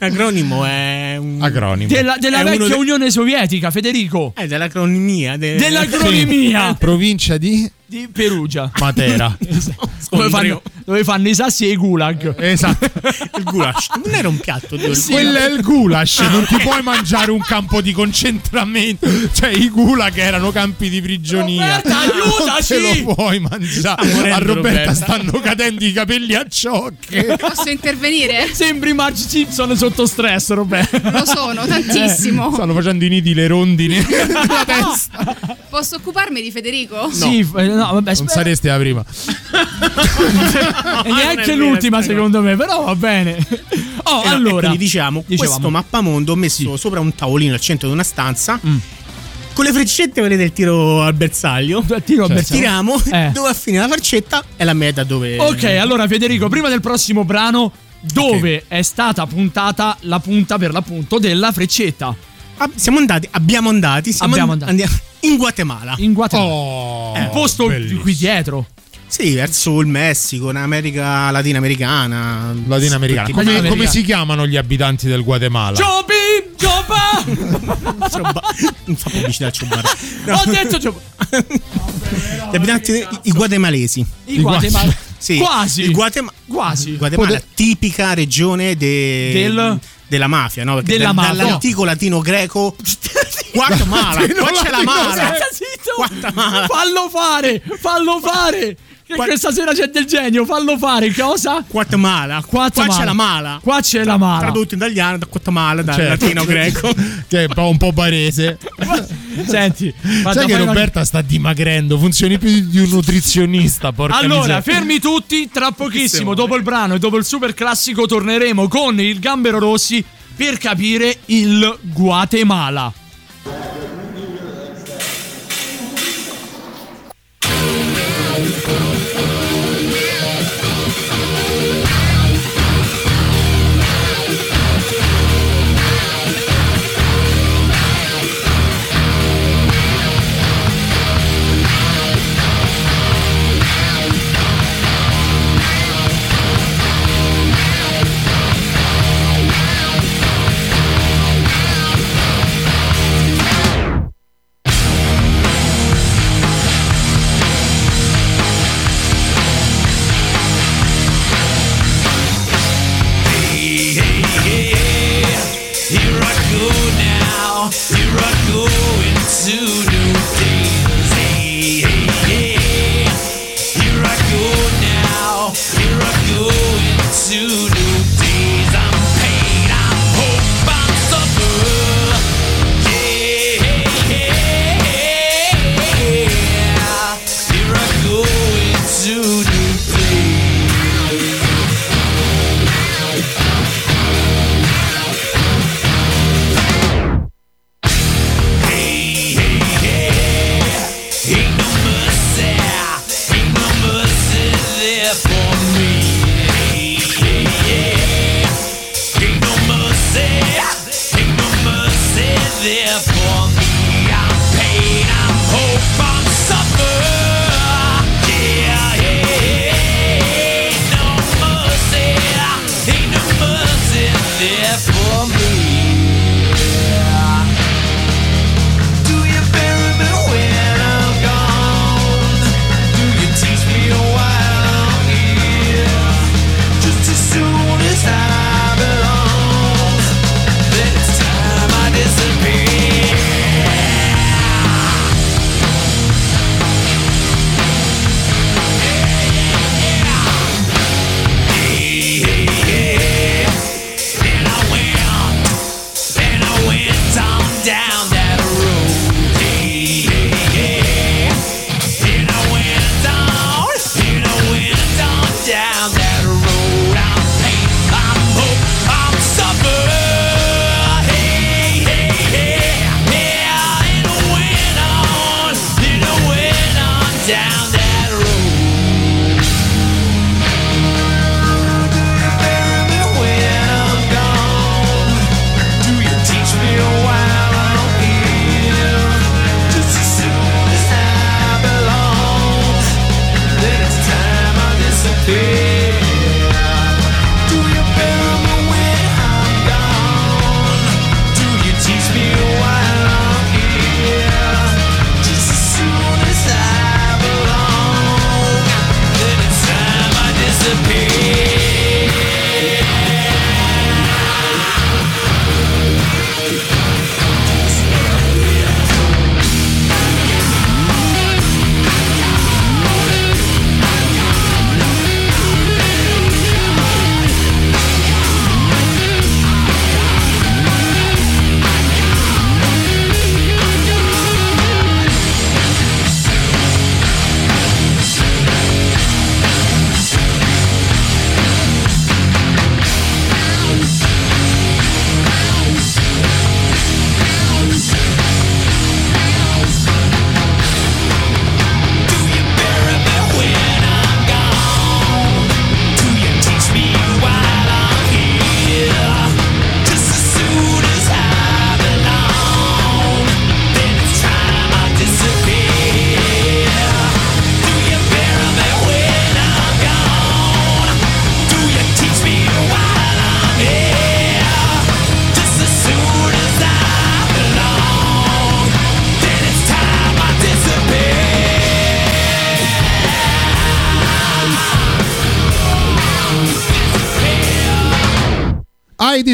H: Acronimo è un.
F: Acronimo.
E: Della, della vecchia
H: de-
E: Unione Sovietica, Federico.
H: È dell'acronimia. de-
E: Dell'acronimia
F: Provincia di
E: di Perugia.
F: Matera.
E: Dove fanno,
H: Sondrio.
E: Dove fanno i sassi e i gulag.
F: esatto.
H: Il goulash. Non era un piatto di
E: Sì.
F: Quello è il goulash, non ti puoi mangiare un campo di concentramento. Cioè, i gulag erano campi di prigionia.
E: Roberta, aiutaci!
F: Non te lo puoi mangiare.
H: Morendo,
F: A Roberta,
H: Roberta.
F: stanno cadendo i capelli a ciocche.
G: Posso intervenire?
E: Sembri Marge Simpson sotto stress, Roberto.
G: Lo sono, tantissimo.
F: Stanno facendo i nidi le rondini nella testa.
G: Posso occuparmi di Federico?
E: Sì, f- eh, no, vabbè,
F: Non saresti la prima.
E: e neanche
H: vero,
E: l'ultima,
H: cosa.
E: secondo me, però va bene. Oh,
H: Eh no,
E: allora.
H: quindi diciamo,
E: Dicevamo.
H: questo mappamondo ho messo sopra un tavolino al centro di una stanza.
E: Mm.
H: Con le freccette vedete il tiro al bersaglio.
E: Tiro
F: Cioè,
E: bersaglio.
H: Tiriamo
E: Eh.
H: dove finire la farcetta e la meta dove.
E: Ok, allora Federico, prima del prossimo brano, dove è stata puntata la punta per l'appunto della freccetta?
H: Ah, siamo andati, abbiamo andati, siamo
E: Abbiamo
H: and-
E: andati.
H: in Guatemala.
E: In Guatemala.
F: Oh,
E: Un posto
F: bellissimo.
E: qui dietro.
H: Sì, verso il Messico, in America latinoamericana.
F: Latinoamericana. Come,
E: Latinoamericana.
F: come si chiamano gli abitanti del Guatemala?
E: Giobi! Gioba!
H: Non fa pubblicità al Ciobare.
E: Ho detto Gioba!
H: Gli abitanti, i, i guatemalesi.
E: I Guatemala.
H: Sì,
E: Quasi.
H: Il Guatema-
E: Quasi.
H: Guatemala,
F: Pode-
H: tipica regione de-
E: Del-
H: della mafia, no? Perché
E: Della
H: da-
E: mafia.
H: dall'antico latino greco. Guatemala, qua c'è la mala. Guatemala.
E: Fallo fare! Fallo fare!
H: Qua-
E: questa sera c'è del genio, fallo fare, cosa?
H: Guatemala. Qua
E: Guatemala.
H: c'è la mala.
E: Qua c'è la mala.
H: Tradotto in italiano da Guatemala, dal
F: Certo.
H: latino greco.
F: Che è un po', barese.
E: Senti,
F: Sai che
E: fai una-
F: Roberta sta dimagrendo, funzioni più di un nutrizionista, porca
E: Allora,
F: miseria.
E: fermi tutti, tra pochissimo, dopo il brano e dopo il super classico, torneremo con il Gambero Rossi per capire il Guatemala.
O: Guatemala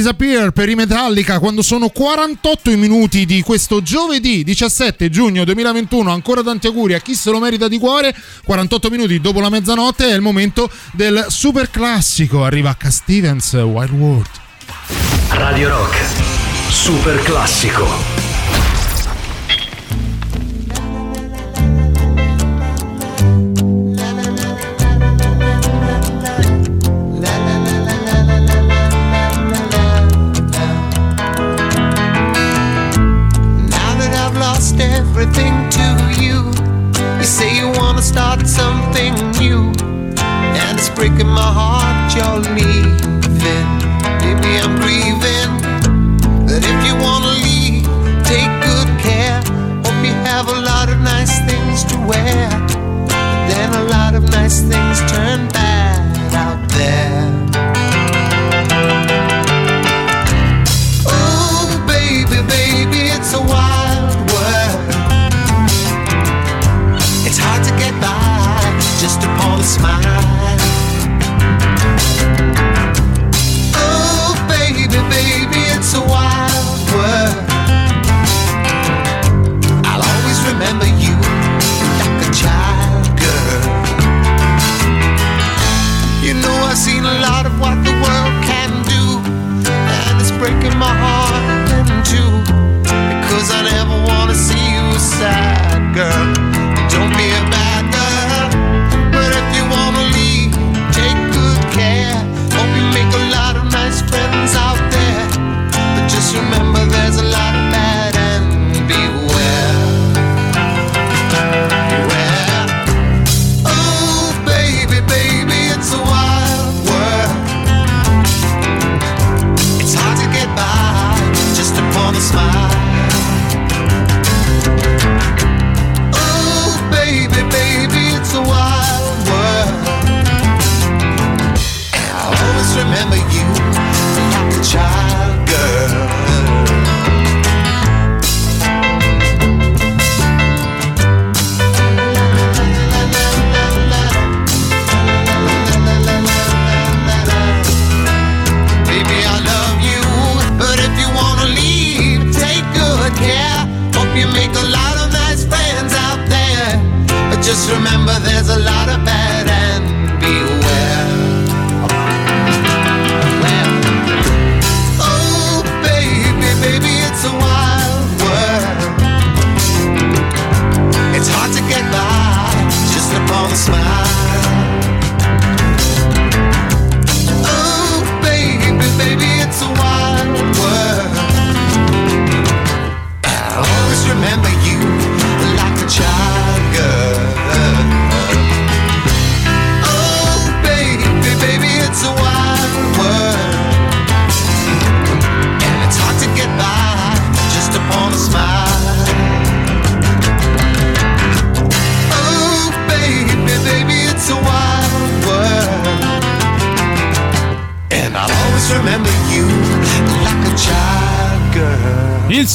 F: Disappear per i Metallica quando sono 48 i minuti di questo giovedì 17 giugno 2021. Ancora tanti auguri a chi se lo merita di cuore. 48 minuti dopo la mezzanotte è il momento del super classico. Arriva Cat Stevens Wild World.
A: Radio Rock, super classico.
O: Breaking my heart you're leaving. Baby, I'm grieving. But if you wanna leave, take good care. Hope you have a lot of nice things to wear. But then a lot of nice things turn bad out there.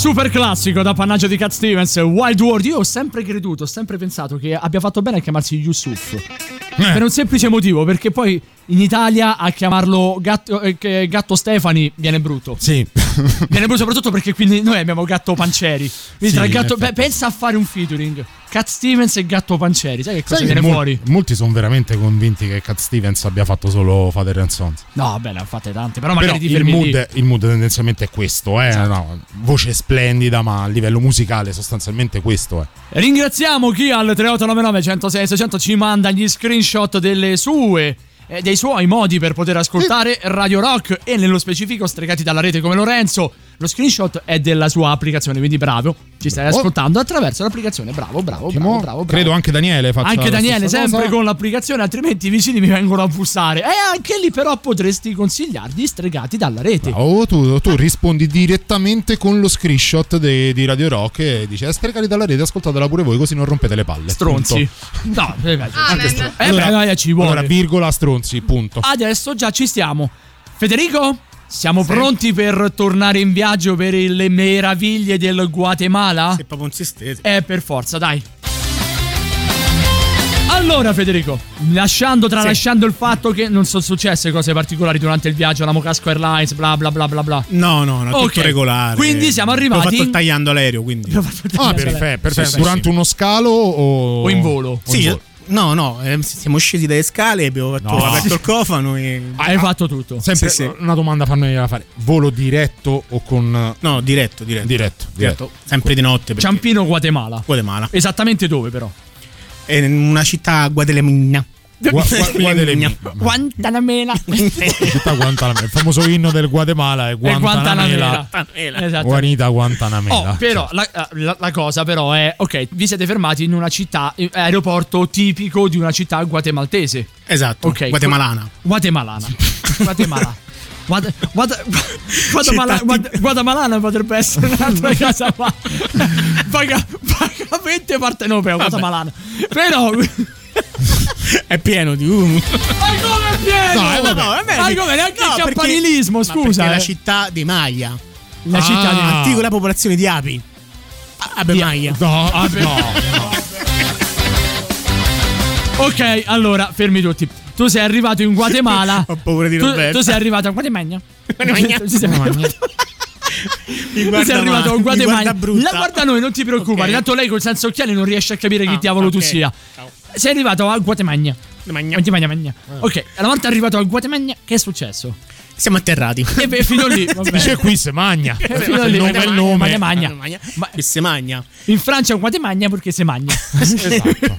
E: Super classico da pannaggio di Cat Stevens, Wild World. Io ho sempre creduto, ho sempre pensato che abbia fatto bene a chiamarsi Yusuf. Per un semplice motivo, perché poi in Italia a chiamarlo Gatto, eh, Gatto Stefani viene brutto.
F: Sì.
E: Viene brutto soprattutto perché quindi noi abbiamo Gatto Pancieri. Quindi
F: Sì,
E: tra gatto, beh, pensa a fare un featuring. Cat Stevens e Gatto Pancieri. Sai che cosa
F: Sai
E: viene
F: mol-
E: fuori?
F: Molti sono veramente convinti che Cat Stevens abbia fatto solo Father and Sons.
E: No, vabbè, ne ha fatte tante. Però magari
F: Però
E: ti
F: il mood.
E: Esatto.
F: il mood tendenzialmente è questo, eh? no, voce splendida, ma a livello musicale sostanzialmente questo è.
E: Ringraziamo chi al 3899 106 600 ci manda gli screenshot delle sue eh, dei suoi modi per poter ascoltare Radio Rock e nello specifico stregati dalla rete come Lorenzo. Lo screenshot è della sua applicazione, quindi bravo, ci stai
F: Bravo.
E: ascoltando attraverso l'applicazione. Bravo, bravo, bravo, bravo, bravo.
F: Credo anche Daniele faccia
E: Anche Daniele, sempre
F: cosa.
E: con l'applicazione, altrimenti i vicini mi vengono a bussare. E anche lì, però, potresti consigliargli stregati dalla rete.
F: Oh, tu, tu rispondi direttamente con lo screenshot de- di Radio Rock e dici: "Eh, Stregati dalla rete, ascoltatela pure voi, così non rompete le palle.
E: Stronzi.
F: Punto.
E: No, eh, beh,
F: Anche str-
E: eh,
F: allora,
E: beh, dai, ci vuole.
F: allora, virgola stronzi, punto.
E: Adesso già ci stiamo. Federico? Siamo pronti per tornare in viaggio per le meraviglie del Guatemala?
H: Sei proprio insistete.
E: Eh, per forza, dai. Allora, Federico, lasciando, tralasciando il fatto che non sono successe cose particolari durante il viaggio, la Mocasco Airlines, bla bla bla bla bla.
H: No, no, no,
E: Ok.
H: tutto regolare.
E: Quindi siamo arrivati-
H: Ho fatto il tagliando l'aereo, quindi.
F: Ah, perfetto, perfetto.
H: Sì, sì,
F: Durante
H: sì.
F: uno scalo o...
E: O in volo?
H: Sì, no, no, eh, siamo scesi dalle scale, abbiamo fatto,
F: No.
H: aperto il cofano e...
E: Hai fatto tutto.
F: Sempre
H: Sì, sì.
F: una domanda fammi fare. Volo diretto o con...
H: No, diretto, diretto.
F: Diretto,
H: Diretto, sempre di notte. perché-
E: Ciampino, Guatemala.
H: Guatemala.
E: Esattamente dove, però?
H: È in una città Guadelemina.
F: Gua- gua- Guadelemina.
E: Guantanamela.
F: Città Guantanamera. Il famoso inno del Guatemala è Guantanamela.
E: Guantanamela. Esatto.
F: Juanita Guantanamela.
E: Oh, però la, la- la cosa però è ok, vi siete fermati in una città eh, aeroporto tipico di una città guatemaltese.
H: Esatto,
E: Ok.
H: guatemalana.
E: Guatemalana. Guatemala. Guad- Guatemalana potrebbe essere un'altra casa vaga- vagamente partenopea Guatemalana però
H: È pieno di uno.
E: ma come è pieno
H: No, eh, vabbè. No, vabbè,
E: ma come neanche
H: no,
E: il
H: perché-
E: campanilismo
H: ma
E: scusa
H: perché è
E: eh.
H: la città di Maglia.
E: La città di Maglia.
H: Antico la popolazione di api. Abe Maglia.
F: No,
E: Vabbè.
F: no.
E: Ok, allora, fermi tutti. Tu sei arrivato in Guatemala.
H: Ho paura di
E: tu,
H: Roberto.
E: tu sei arrivato a Guatemala.
H: Guatemala.
E: Tu sei arrivato-
H: Mi
E: tu
H: guarda
E: sei arrivato
H: male,
E: a Guatemala.
H: guarda.
E: La guarda noi, non ti preoccupare.
H: Ok.
E: Tanto lei col senza occhiali non riesce a capire chi
H: Ah,
E: diavolo tu
H: ok.
E: sia.
H: Ciao.
E: Sei arrivato a Guatemala.
H: Magna.
E: Guatemala, Magna. Ok, una volta arrivato a Guatemala, che è successo?
H: Siamo atterrati.
E: E beh, fino lì. vabbè.
F: Dice qui se magna.
E: E fino
F: il
E: lì.
F: nome è il nome.
E: Magna, magna.
H: Magna.
E: Ma-
H: Che se magna.
E: In Francia Guatemala perché si magna.
F: Esatto.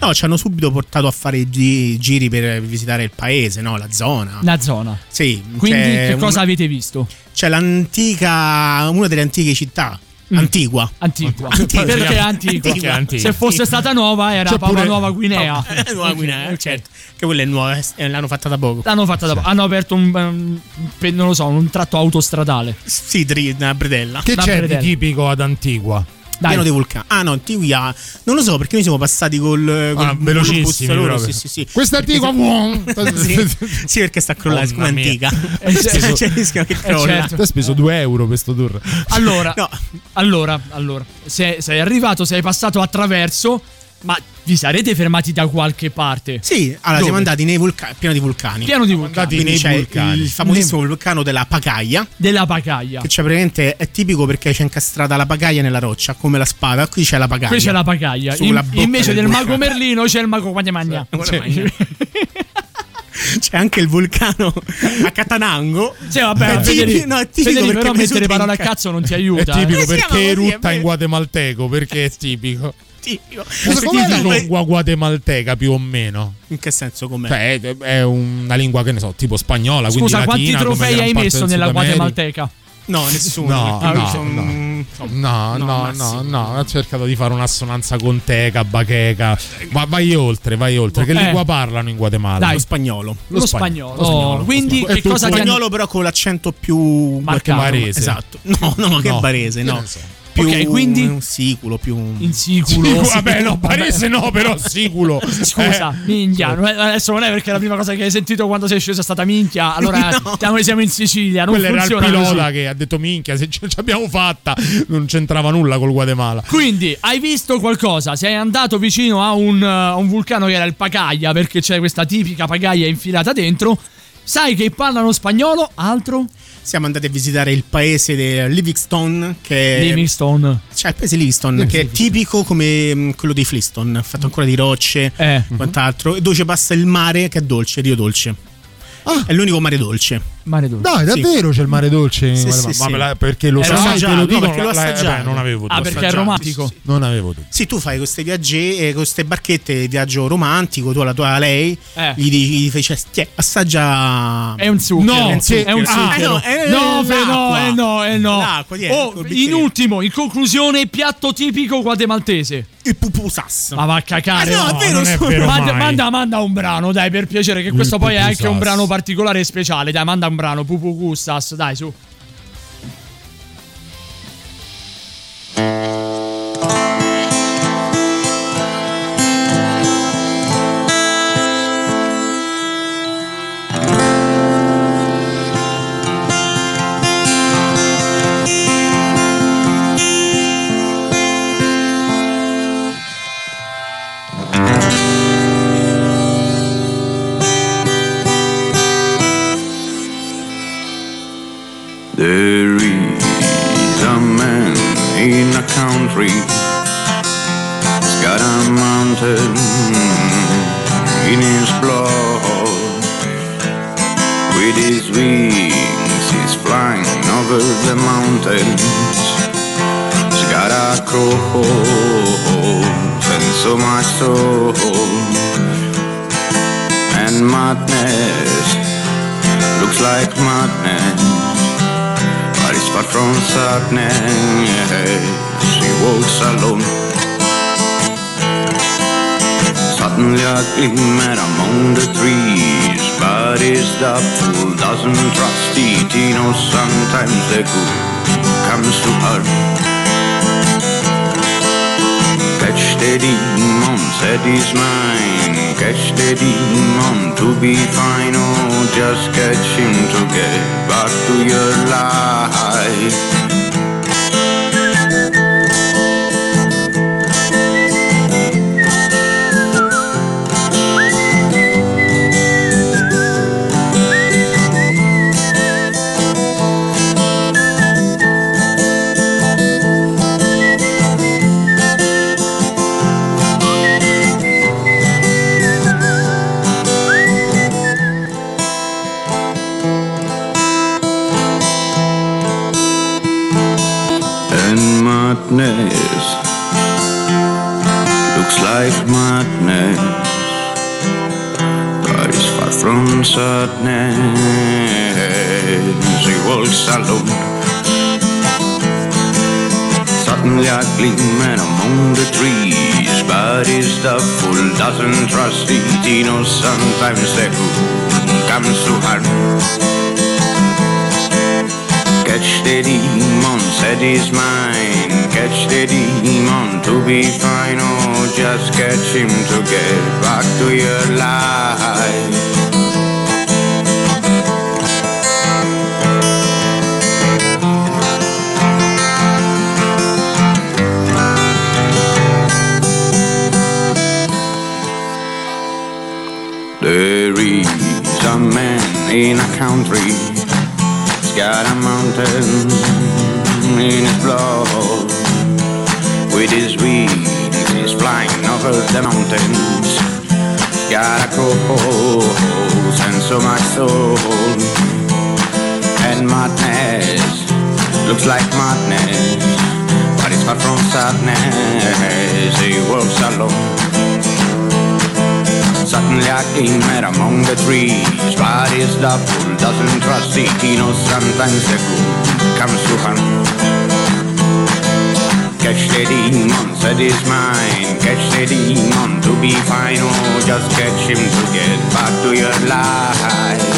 H: No, ci hanno subito portato a fare i gi- giri per visitare il paese, no? La zona.
E: La zona.
H: Sì.
E: Quindi che cosa
H: un-
E: avete visto?
H: C'è l'antica. Una delle antiche città. Antigua.
E: Antigua.
H: Antigua.
E: Perché antigua?
H: Antigua.
F: antigua.
E: Se fosse stata nuova era
F: C'è
E: Papua
F: pure-
E: Nuova Guinea.
H: Eh, Nuova Guinea, certo. Che quella è nuova, eh, l'hanno fatta da poco.
E: L'hanno fatta da Hanno aperto un, non lo so, un tratto autostradale.
H: Sì, una bredella.
F: Che
E: Da
F: c'è di
E: Predella.
F: tipico ad Antigua?
E: Dai.
H: Pieno di vulcani. Ah, no, Antigua. Non lo so perché noi siamo passati col. col
F: Ah,
H: bus loro,
F: proprio.
H: Sì, sì, sì.
F: Questa è Antigua.
H: sì, sì, perché sta crollando, siccome è antica.
E: Eh.
H: C'è il rischio che
E: Eh,
H: crolla.
E: certo.
F: Ti hai speso 2 euro per sto tour.
E: Allora,
H: No.
E: allora, allora, sei, sei arrivato, sei passato attraverso, ma vi sarete fermati da qualche parte?
H: Sì, allora
E: Dove?
H: siamo andati nei vulcani, pieno di vulcani.
E: Pieno di vulcani.
H: Quindi
F: nei
H: c'è
F: vulcani.
H: il famosissimo vulcano della Pagaia,
E: Della Pagaia.
H: che c'è praticamente è tipico perché c'è incastrata la Pagaia nella roccia, come la spada. Qui c'è la Pagaia.
E: Qui c'è la Pagaia. In- invece
H: del
E: del mago. Merlino c'è il mago Guatemagna.
H: Guatemagna. C'è anche il vulcano a Catanango.
E: Sì, vabbè,
H: È tipico- no, è tipico
E: Federico,
H: perché
E: però
H: è
E: mettere parole a cazzo non ti
F: È
E: aiuta.
F: tipico
E: eh.
H: Sì,
F: perché
H: è
F: erutta in guatemalteco. Perché è tipico. Com'è la
H: Tipico.
F: lingua guatemalteca più o meno?
H: In che senso com'è?
F: Cioè, è, è una lingua che ne so, tipo spagnola. quindi
E: Scusa, quanti
F: latina,
E: trofei hai messo nella. Guatemalteca?
H: No, nessuno.
F: No, no,
H: sono-
F: No,
H: No,
F: no, no, no, ha cercato di fare un'assonanza con teca, bacheca. Ma vai oltre, vai oltre. Che
E: Eh.
F: lingua parlano in Guatemala?
E: Dai.
H: Lo spagnolo.
E: Lo,
F: spagnolo.
E: spagnolo.
F: Lo spagnolo.
E: Quindi
F: Lo
E: che
F: spagnolo.
E: cosa hanno...
H: Spagnolo però con l'accento più
E: Marcato.
F: Barese.
H: Esatto. No, no, che
F: No.
H: barese, no.
F: So.
H: Più
E: Ok, quindi-
H: un siculo, più un
E: In siculo.
F: Vabbè, no, Barese no, però siculo.
E: Scusa,
F: Eh.
E: minchia. Adesso non è perché la prima cosa che hai sentito quando sei sceso è stata minchia. Allora
H: No.
E: siamo, siamo in Sicilia. Non
F: Quello era il
E: funziona
F: pilota
E: così.
F: che ha detto minchia, se ce l'abbiamo fatta, non c'entrava nulla col Guatemala.
E: Quindi, hai visto qualcosa? Sei andato vicino a un, a un vulcano che era il Pagaia, perché c'è questa tipica pagaia infilata dentro. Sai che parlano spagnolo? Altro?
H: Siamo andati a visitare il paese di Livingstone, che è
E: Livingstone.
H: Cioè, il paese Livingstone, che è tipico come mh, quello dei Flintstone, fatto ancora di rocce,
E: Eh.
H: quant'altro, e dove passa il mare che è dolce, Rio Dolce. È l'unico mare dolce.
E: Mare dolce.
F: Dai,
H: Sì.
F: davvero c'è il mare dolce in
H: Sì, sì,
F: Ma
H: sì.
F: la- perché lo
E: È
F: sai, te lo
H: no,
F: dico,
H: perché l'ho
F: la- eh,
H: assaggiato.
F: beh, non avevo
E: Ah,
F: dubbi.
E: perché è romantico.
H: sì, sì.
F: Non avevo dubbi.
H: Sì, tu fai queste viaggi, eh, queste barchette, viaggio romantico, tu alla tua lei,
E: Eh.
H: gli dici, gli fai, cioè, assaggia...
E: È un zucchero.
F: No,
E: è un
F: sì,
E: zucchero. È un
F: ah,
E: zucchero.
H: eh no, è
E: no, no, eh no, eh no.
H: L'acqua,
E: Oh, in ultimo, in conclusione, piatto tipico guatemaltese.
H: Il pupusas.
E: Ma va a cacare.
H: Ah, no, è vero,
F: non è vero
E: Manda, manda, manda un brano, dai, per piacere, che questo poi è anche un brano particolare e speciale. Dai, manda un brano, Pupu Gustas, dai, su.
P: Madness, but far from sadness. He walks alone. Suddenly a glimmer among the trees, but is the fool doesn't trust it. You know sometimes the good comes to harm. Catch the demon, said he's mine. Catch the demon to be fine. Oh, just catch him to get back to your life. There is a man in a country Got a mountain in his blood. With his wings, he's flying over the mountains. Got a crows and so much soul. And madness looks like madness, but it's far from sadness. He walks alone. Suddenly a glimmer among the trees. But is the doesn't trust it. He knows sometimes the good comes to harm Catch the demon, said he's mine Catch the demon to be fine just catch him to get back to your life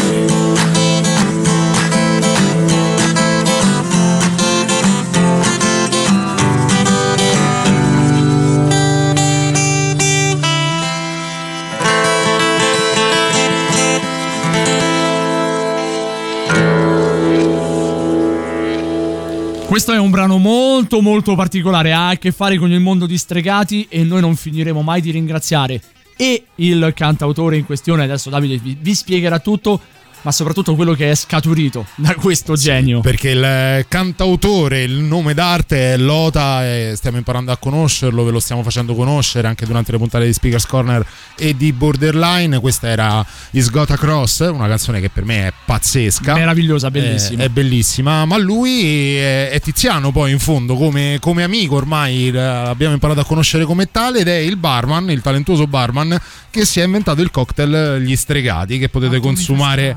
E: Questo è un brano molto molto particolare, ha a che fare con il mondo di stregati e noi non finiremo mai di ringraziare e il cantautore in questione, adesso Davide vi, vi spiegherà tutto, ma soprattutto quello che è scaturito da questo genio.
F: Perché il cantautore, il nome d'arte è Lota e stiamo imparando a conoscerlo, ve lo stiamo facendo conoscere anche durante le puntate di Speakers Corner e di Borderline. Questa era Is Got Across, una canzone che per me è pazzesca.
E: Meravigliosa,
F: È,
E: bellissima.
F: è bellissima, ma lui è, è Tiziano poi in fondo come, come amico ormai eh, l'abbiamo imparato a conoscere come tale ed è il barman, il talentuoso barman che si è inventato il cocktail Gli Stregati che potete consumare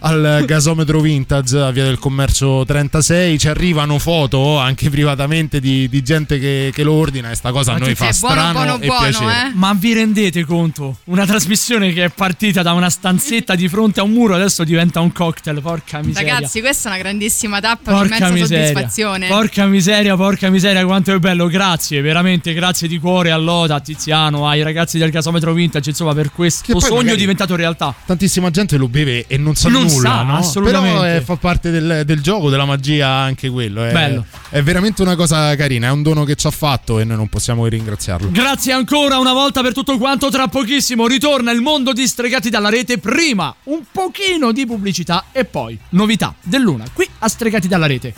F: al gasometro vintage a via del commercio 36 ci arrivano foto anche privatamente di, di gente che, che lo ordina e sta cosa a noi fa strano e piacere
E: Ma vi rendete conto? Una trasmissione che è partita da una stanzetta di fronte a un muro adesso diventa un cocktail, porca miseria.
G: Ragazzi, questa è una grandissima tappa di
E: Porca
G: immensa
E: miseria.
G: soddisfazione.
E: Porca miseria, porca miseria, quanto è bello. Grazie, veramente grazie di cuore a Loda, a Tiziano, ai ragazzi del gasometro vintage, insomma, per questo sogno diventato realtà.
F: tantissima gente lo beve e non sa
E: Non
F: nulla,
E: sta,
F: no?
E: assolutamente.
F: Però eh, fa parte del, del gioco, della magia anche quello. È,
E: Bello.
F: È veramente una cosa carina, è un dono che ci ha fatto e noi non possiamo che ringraziarlo.
E: Grazie ancora una volta per tutto quanto. Tra pochissimo ritorna il mondo di Stregati dalla rete. Prima un pochino di pubblicità e poi novità dell'una qui a Stregati dalla rete.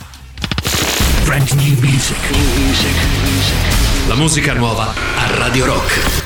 O: Brand new music. La musica nuova a Radio Rock.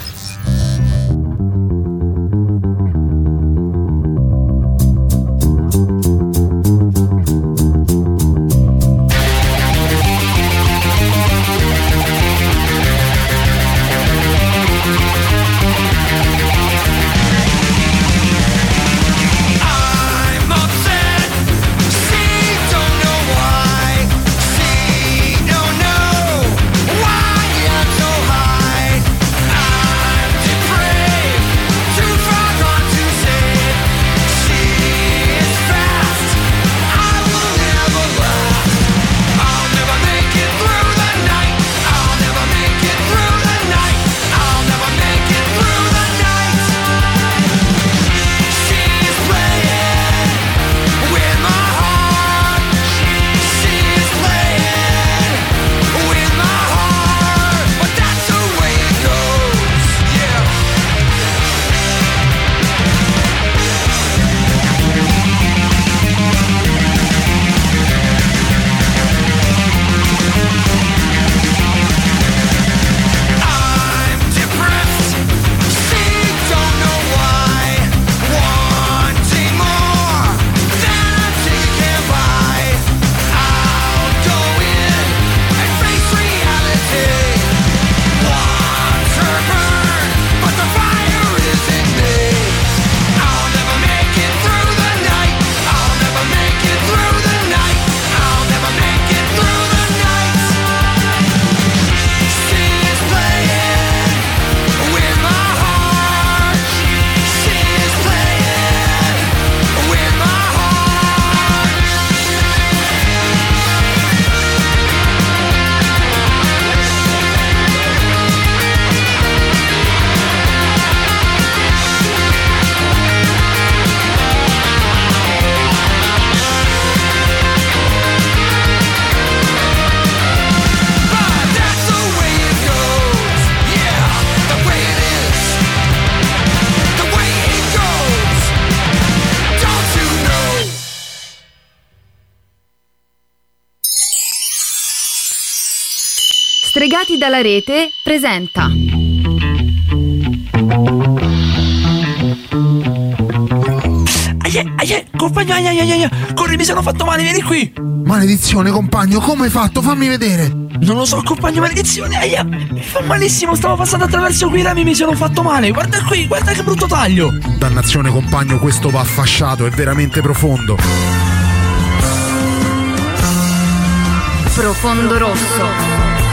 G: Rete presenta
Q: Aie, aie, compagno, aie, aie, aie. Corri, mi sono fatto male, vieni qui.
R: Maledizione, compagno, come hai fatto? Fammi vedere.
Q: Non lo so, compagno, maledizione, aia. Mi fa malissimo, stavo passando attraverso quei rami, mi sono fatto male. Guarda qui, guarda che brutto taglio.
R: Dannazione, compagno, questo va fasciato, è veramente profondo.
G: Profondo Rosso.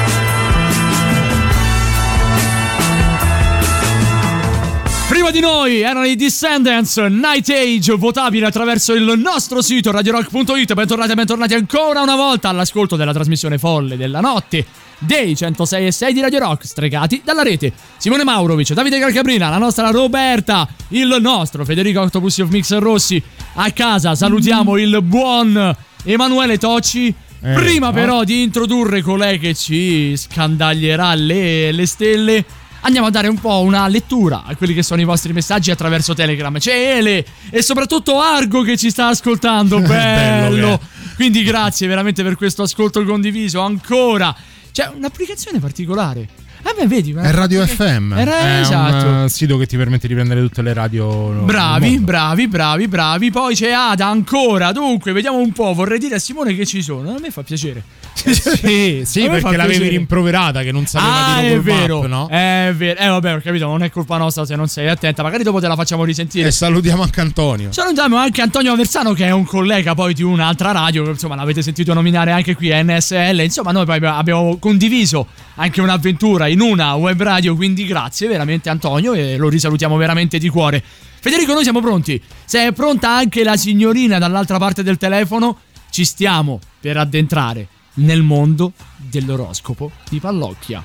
E: Prima di noi erano i Descendants Night Age, votabile attraverso il nostro sito radiorock.it. Bentornati e bentornati ancora una volta all'ascolto della trasmissione folle della notte dei 106 e 6 di Radio Rock, stregati dalla rete. Simone Maurovic, Davide Calcabrina, la nostra Roberta, il nostro Federico Octopus of Mixer Rossi. A casa salutiamo il buon Emanuele Tocci.
F: Eh,
E: Prima
F: no.
E: però di introdurre colei che ci scandaglierà le, le stelle, andiamo a dare un po' una lettura a quelli che sono i vostri messaggi attraverso Telegram. C'è Ele e soprattutto Argo che ci sta ascoltando.
F: Bello
E: Bello! Quindi grazie veramente per questo ascolto condiviso. Ancora c'è un'applicazione particolare. Eh beh, vedi,
F: È Radio FM.
E: Era-
F: è
E: esatto.
F: un eh, sito che ti permette di prendere tutte le radio.
E: Bravi, bravi, bravi, bravi. Poi c'è Ada ancora. Dunque, vediamo un po'. Vorrei dire a Simone che ci sono. A me fa piacere.
F: Sì, sì, perché l'avevi rimproverata che non sapeva
E: Ah,
F: di
E: è vero.
F: Map, no?
E: È vero. Eh, vabbè, ho capito. Non è colpa nostra se non sei attenta. Magari dopo te la facciamo risentire.
F: E salutiamo anche Antonio.
E: Salutiamo anche Antonio Aversano, che è un collega poi di un'altra radio. Insomma, l'avete sentito nominare anche qui NSL. Insomma, noi poi abbiamo condiviso anche un'avventura in una web radio. Quindi, grazie veramente, Antonio. E lo risalutiamo veramente di cuore. Federico, noi siamo pronti. Se è pronta anche la signorina dall'altra parte del telefono, ci stiamo per addentrare nel mondo dell'oroscopo di Pallocchia.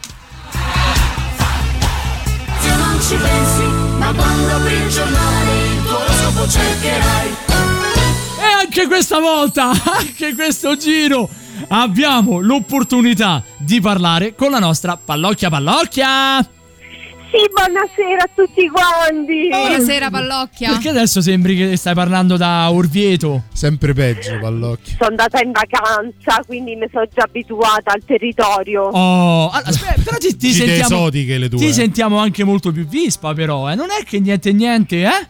I: Se non ci pensi, ma quando apri il giornale il tuo oroscopo cercherai.
E: anche questa volta, anche questo giro, abbiamo l'opportunità di parlare con la nostra Pallocchia Pallocchia.
S: Sì, buonasera a tutti quanti.
G: Buonasera, Pallocchia.
E: Perché adesso sembri che stai parlando da Orvieto?
F: Sempre peggio, Pallocchia.
S: Sono andata in vacanza, quindi mi sono già abituata al territorio.
E: Oh, allora, aspetta, però ti, ti sentiamo,
F: esotiche le tue.
E: ti sentiamo anche molto più vispa, però, eh? Non è che niente niente, eh?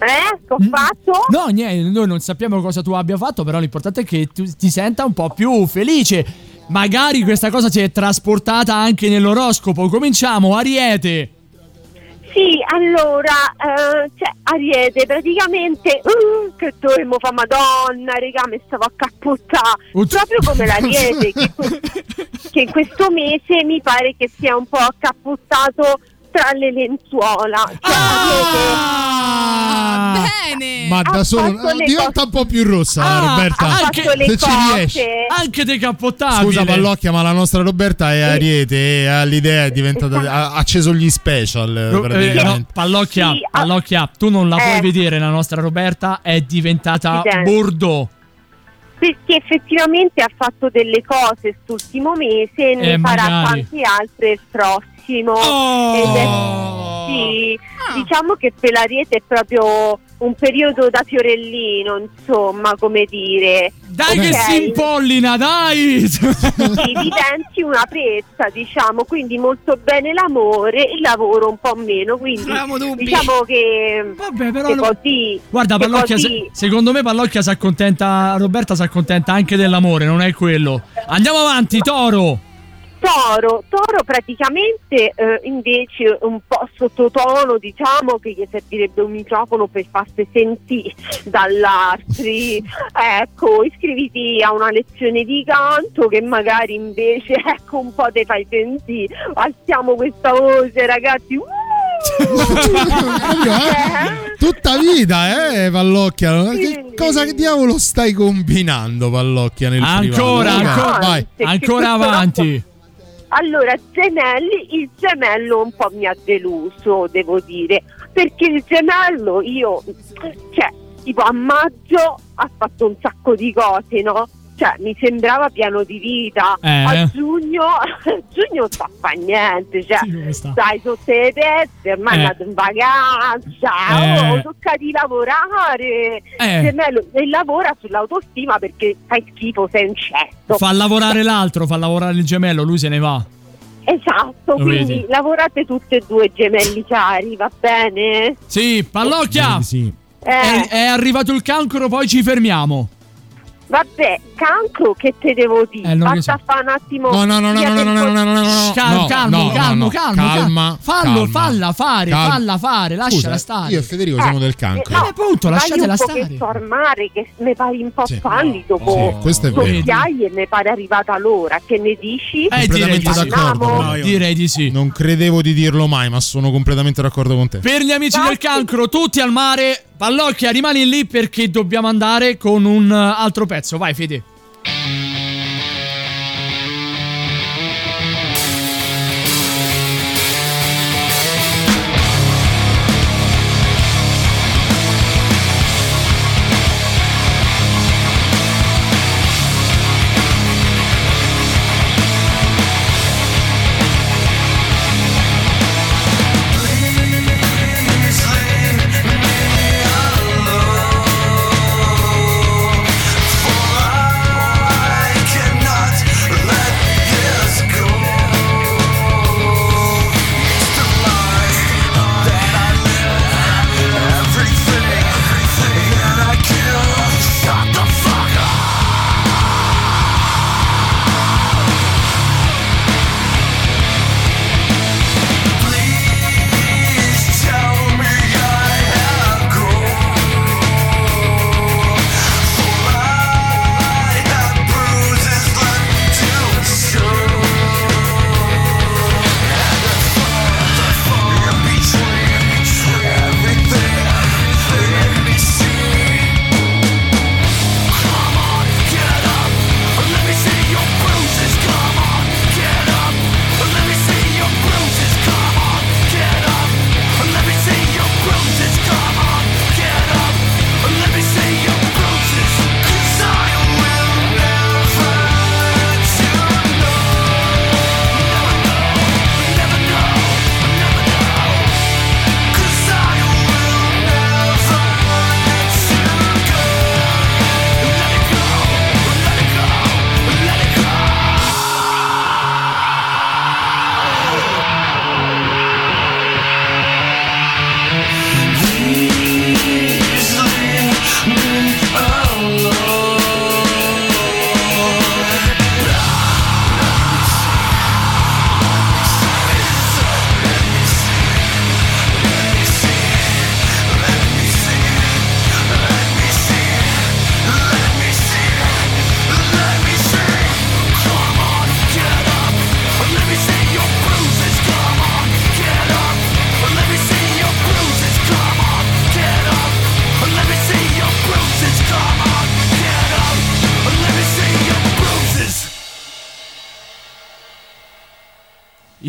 S: Eh? Che ho fatto?
E: No, niente, noi non sappiamo cosa tu abbia fatto, però l'importante è che tu ti senta un po' più felice. Magari questa cosa si è trasportata anche nell'oroscopo. Cominciamo, Ariete.
S: Sì, allora, eh, cioè, Ariete, praticamente, uh, che dovremmo fare Madonna, raga, mi stavo a.
E: Oddio.
S: Proprio come l'Ariete, che, che in questo mese mi pare che sia un po' accappottato tra le lenzuola. Cioè,
G: Ah, bene.
F: Ma da solo diventa un po' più rossa,
E: Ah,
F: Roberta.
E: ha
S: Anche- fatto le
F: se ci
S: cose.
F: riesci.
E: Anche decapottabile.
F: Scusa Pallocchia, ma la nostra Roberta è Ariete e ha l'idea, è diventata. ha acceso gli special.
E: Ro- eh,
F: praticamente.
E: no, Pallocchia,
S: Sì, ah-
E: Pallocchia, tu non la
S: Eh.
E: puoi vedere, la nostra Roberta è diventata
S: Evidente.
E: bordeaux.
S: perché effettivamente ha fatto delle cose quest'ultimo mese e ne
E: Eh,
S: farà
E: magari.
S: tante altre il prossimo.
E: Oh!
S: Ed è- sì, diciamo che per l'Ariete è proprio un periodo da fiorellino, insomma, come dire.
E: Dai che
S: Ok?
E: si impollina, dai!
S: Sì, diventi una pezza, diciamo, quindi molto bene l'amore, il lavoro un po' meno, quindi
G: dubbi.
S: diciamo che,
E: Vabbè, però
S: che
E: lo-
S: così,
E: Guarda,
S: che
E: Pallocchia,
S: così-
E: se- secondo me Pallocchia si accontenta, Roberta si accontenta anche dell'amore, non è quello. Andiamo avanti, Toro.
S: Toro, Toro praticamente eh, invece un po' sottotono, diciamo che gli servirebbe un microfono per farsi sentire dall'altri. Ecco, iscriviti a una lezione di canto che magari invece ecco un po' te fai sentire. Alziamo questa voce, ragazzi. Uh!
F: Proprio, eh? Tutta vita, eh, Pallocchia. Che cosa che diavolo stai combinando, Pallocchia? Nel
E: Ancora,
F: privato?
E: ancora,
F: Vai.
E: ancora avanti.
S: Allora, gemelli, il gemello un po' mi ha deluso, devo dire, perché il gemello io, cioè, tipo a maggio ha fatto un sacco di cose, no? Cioè, mi sembrava pieno di vita.
E: Eh.
S: A giugno, a giugno non sta fa niente, cioè,
E: Sì,
S: stai sotto le teste, ormai
E: Eh.
S: è andato in vacanza,
E: Eh.
S: oh, tocca di lavorare.
E: Eh.
S: E lavora sull'autostima perché fai schifo, sei un cesto.
E: Fa lavorare l'altro, fa lavorare il gemello, lui se ne va.
S: Esatto,
E: Lo
S: quindi
E: vedi?
S: lavorate tutte e due gemelli cari, va bene?
E: Sì, Pallocchia.
F: Vedi, sì.
S: Eh,
E: È, è arrivato il cancro, poi ci fermiamo.
S: vabbè, cancro che te devo dire?
E: Eh,
S: Basta
E: so.
S: fare un attimo.
F: No, no, no, no, no, no, no, no, no, no, no, no,
E: Cal-
F: no,
E: calmo,
F: no, no,
E: calmo,
F: no.
E: calmo,
F: calma,
E: Fallo,
F: calma.
E: falla fare, falla fare, lasciala
F: Scusa,
E: stare.
F: Io e Federico siamo del cancro.
S: no,
E: Eh, appunto,
S: vai
E: lasciatela
S: un
E: stare.
S: pochetto al mare che mi pare un po'
F: Sì.
S: pallido
F: Sì,
S: dopo
F: questo è vero.
S: e mi pare arrivata l'ora. Che ne dici?
E: Eh, direi di,
F: Completamente
E: sì.
F: d'accordo. No, io
E: direi di sì.
F: Non credevo di dirlo mai, ma sono completamente d'accordo con te.
E: Per gli amici del cancro, tutti al mare. Pallocchia, rimani lì perché dobbiamo andare con un eh, altro pezzo. Vai, Fede.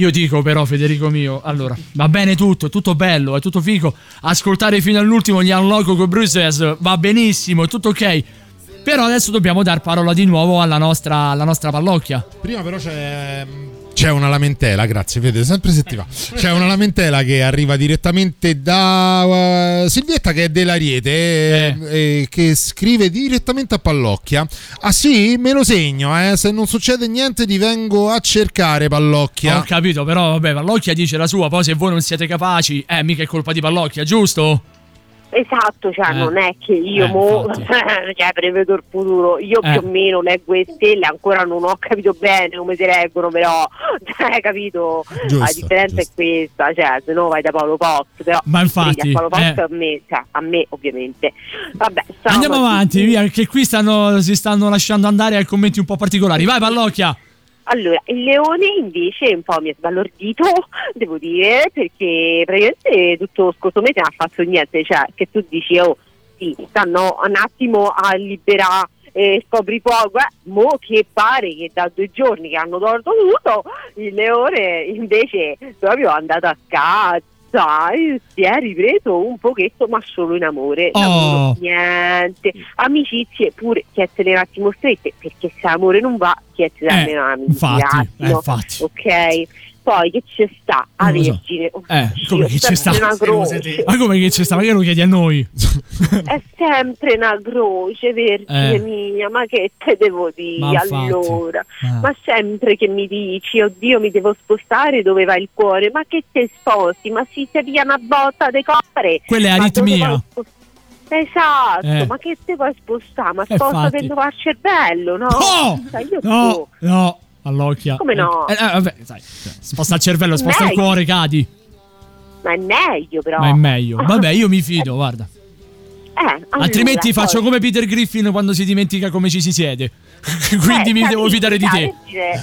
E: Io dico però, Federico mio, allora, va bene tutto, è tutto bello, è tutto figo. Ascoltare fino all'ultimo gli Unlock con Bruces va benissimo, è tutto ok. Però adesso dobbiamo dar parola di nuovo alla nostra, alla nostra pallocchia.
F: Prima però c'è c'è una lamentela, grazie, vede sempre se ti va. C'è una lamentela che arriva direttamente da uh, Silvietta che è dell'Ariete eh. eh, che scrive direttamente a Pallocchia. Ah sì, me lo segno, eh. se non succede niente ti vengo a cercare Pallocchia.
E: Ho capito, però vabbè, Pallocchia dice la sua, poi se voi non siete capaci, eh, mica è colpa di Pallocchia, giusto?
S: Esatto, cioè
E: Eh.
S: non è che io
E: Eh,
S: mo, cioè, prevedo il futuro, io
E: Eh.
S: più o meno leggo le stelle, ancora non ho capito bene come si leggono, però cioè, capito?
E: Giusto,
S: la differenza è questa, cioè se no vai da Paolo Post, però
E: Ma infatti,
S: a Paolo Post
E: eh.
S: a me, cioè, a me ovviamente. Vabbè,
E: Andiamo avanti, via, che qui stanno, si stanno lasciando andare a commenti un po' particolari. Vai, Pallocchia!
S: Allora, il leone invece un po' mi ha sbalordito, devo dire, perché praticamente tutto lo scorso mese non ha fatto niente, cioè che tu dici, oh sì, stanno un attimo a liberare eh, scopri poco, eh, mo che pare che da due giorni che hanno tolto tutto, il leone invece proprio è andato a casa e si è ripreso un pochetto ma solo in amore,
E: Oh.
S: lavoro, niente, amicizie pure chiedetele un attimo strette perché se l'amore non va chiedete
E: Eh,
S: una
E: infatti,
S: un
E: eh, infatti.
S: ok? Poi che ci sta a
E: Non so.
S: Vergine? Oh,
E: Eh,
S: Dio,
E: come che c'è sta? Ma come che c'è sta? Ma che lo chiedi a noi?
S: È sempre una croce, Vergine
E: Eh.
S: mia, ma che te devo dire allora?
E: Ah.
S: Ma sempre che mi dici, oddio mi devo spostare dove va il cuore, ma che te sposti? Ma si ti via una botta de core?
E: Quella è aritmia.
S: Esatto,
E: Eh.
S: ma che te vuoi spostare? Ma
E: Eh,
S: sposta dove va il cervello, no?
E: No!
S: Sai, io
E: No, no, all'occhia.
S: Come no?
E: Eh, eh, vabbè, sai, cioè, sposta il cervello, sposta il
S: Meglio.
E: cuore, cadi.
S: Ma è meglio però.
E: Ma è meglio. Vabbè, io mi fido, guarda.
S: Eh, allora,
E: Altrimenti faccio
S: poi-
E: come Peter Griffin quando si dimentica come ci si siede. Quindi
S: Eh,
E: mi devo fidare di te.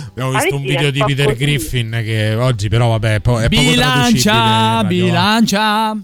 F: Abbiamo visto un video di Peter
S: così.
F: Griffin che oggi però vabbè è, po- è poco
E: Bilancia,
F: traducibile,
E: bilancia.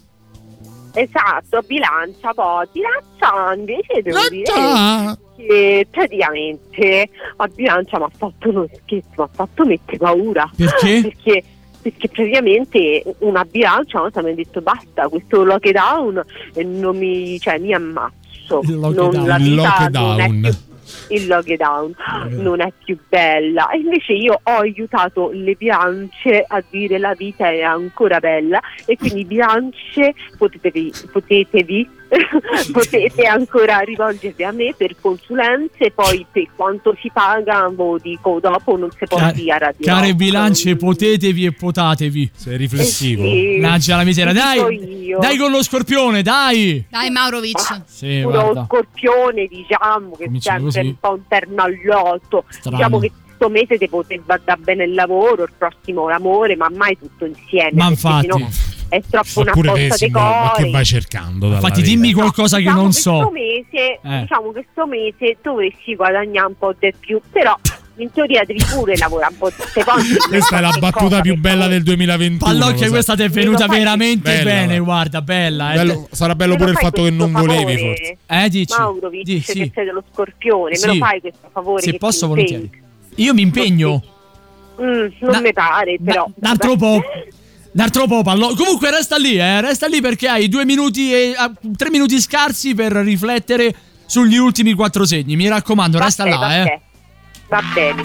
S: Esatto, bilancia poi. Bilancia invece devo
F: Bilancia!
S: dire che praticamente a bilancia mi ha fatto uno scherzo, mi ha fatto mettere paura.
E: Perché?
S: Perché, perché praticamente una bilancia una volta mi ha detto basta, questo lockdown e non mi, cioè, mi ammazzo. Non,
E: lockdown.
S: la vita non è
F: lockdown.
S: più il lockdown non è più bella. E invece io ho aiutato le bilance a dire la vita è ancora bella e quindi bilance potetevi, potetevi potete ancora rivolgervi a me per consulenze poi per quanto si paga voi dico dopo non si può
E: Ca-
S: dire a radio
E: care bilance, potetevi e potatevi.
F: Sei riflessivo.
S: Eh sì.
E: Mangia la miseria,
S: Lo
E: dai. Dai con lo scorpione, dai.
G: Dai Maurovic.
E: Sì,
S: pure
E: guarda.
S: lo scorpione diciamo che
E: Cominciamo
S: sempre
E: così.
S: un po' interno all'otto
E: Strano.
S: diciamo che questo mese ti poteva andare bene il lavoro il prossimo l'amore ma mai tutto insieme
E: Ma infatti.
S: sennò è troppo una
F: Oppure
S: botta di
F: pessimo, ma che
S: cori
F: vai cercando
E: Infatti,
F: vita?
E: dimmi qualcosa che
S: diciamo
E: non
S: che
E: so.
S: mese,
E: Eh.
S: diciamo che sto mese dovresti guadagnare un po' di più però in teoria devi pure lavorare un po' tutte volte
F: Questa è la battuta più bella del 2021.
E: Pallocchia, questa ti è venuta veramente
F: Bella,
E: bene,
F: guarda.
E: guarda, bella. eh.
F: Bello- sarà bello
S: Me
F: pure il fatto che
S: questo
F: non volevi
S: favore?
F: forse.
E: Eh, dici?
S: Maurovic
E: Di,
S: che
E: sì.
S: sei dello scorpione
E: Sì.
S: me lo fai questo favore
E: Se
S: che
E: posso,
S: ti
E: volentieri. Io mi impegno.
S: Mm, non
E: Da-
S: mi pare però
E: Un altro po'. Un altro po', pallo. Comunque resta lì, eh. Resta lì perché hai due minuti e ah, tre minuti scarsi per riflettere sugli ultimi quattro segni. Mi raccomando, resta
S: Vabbè,
E: là,
S: vabbè.
E: eh.
S: va bene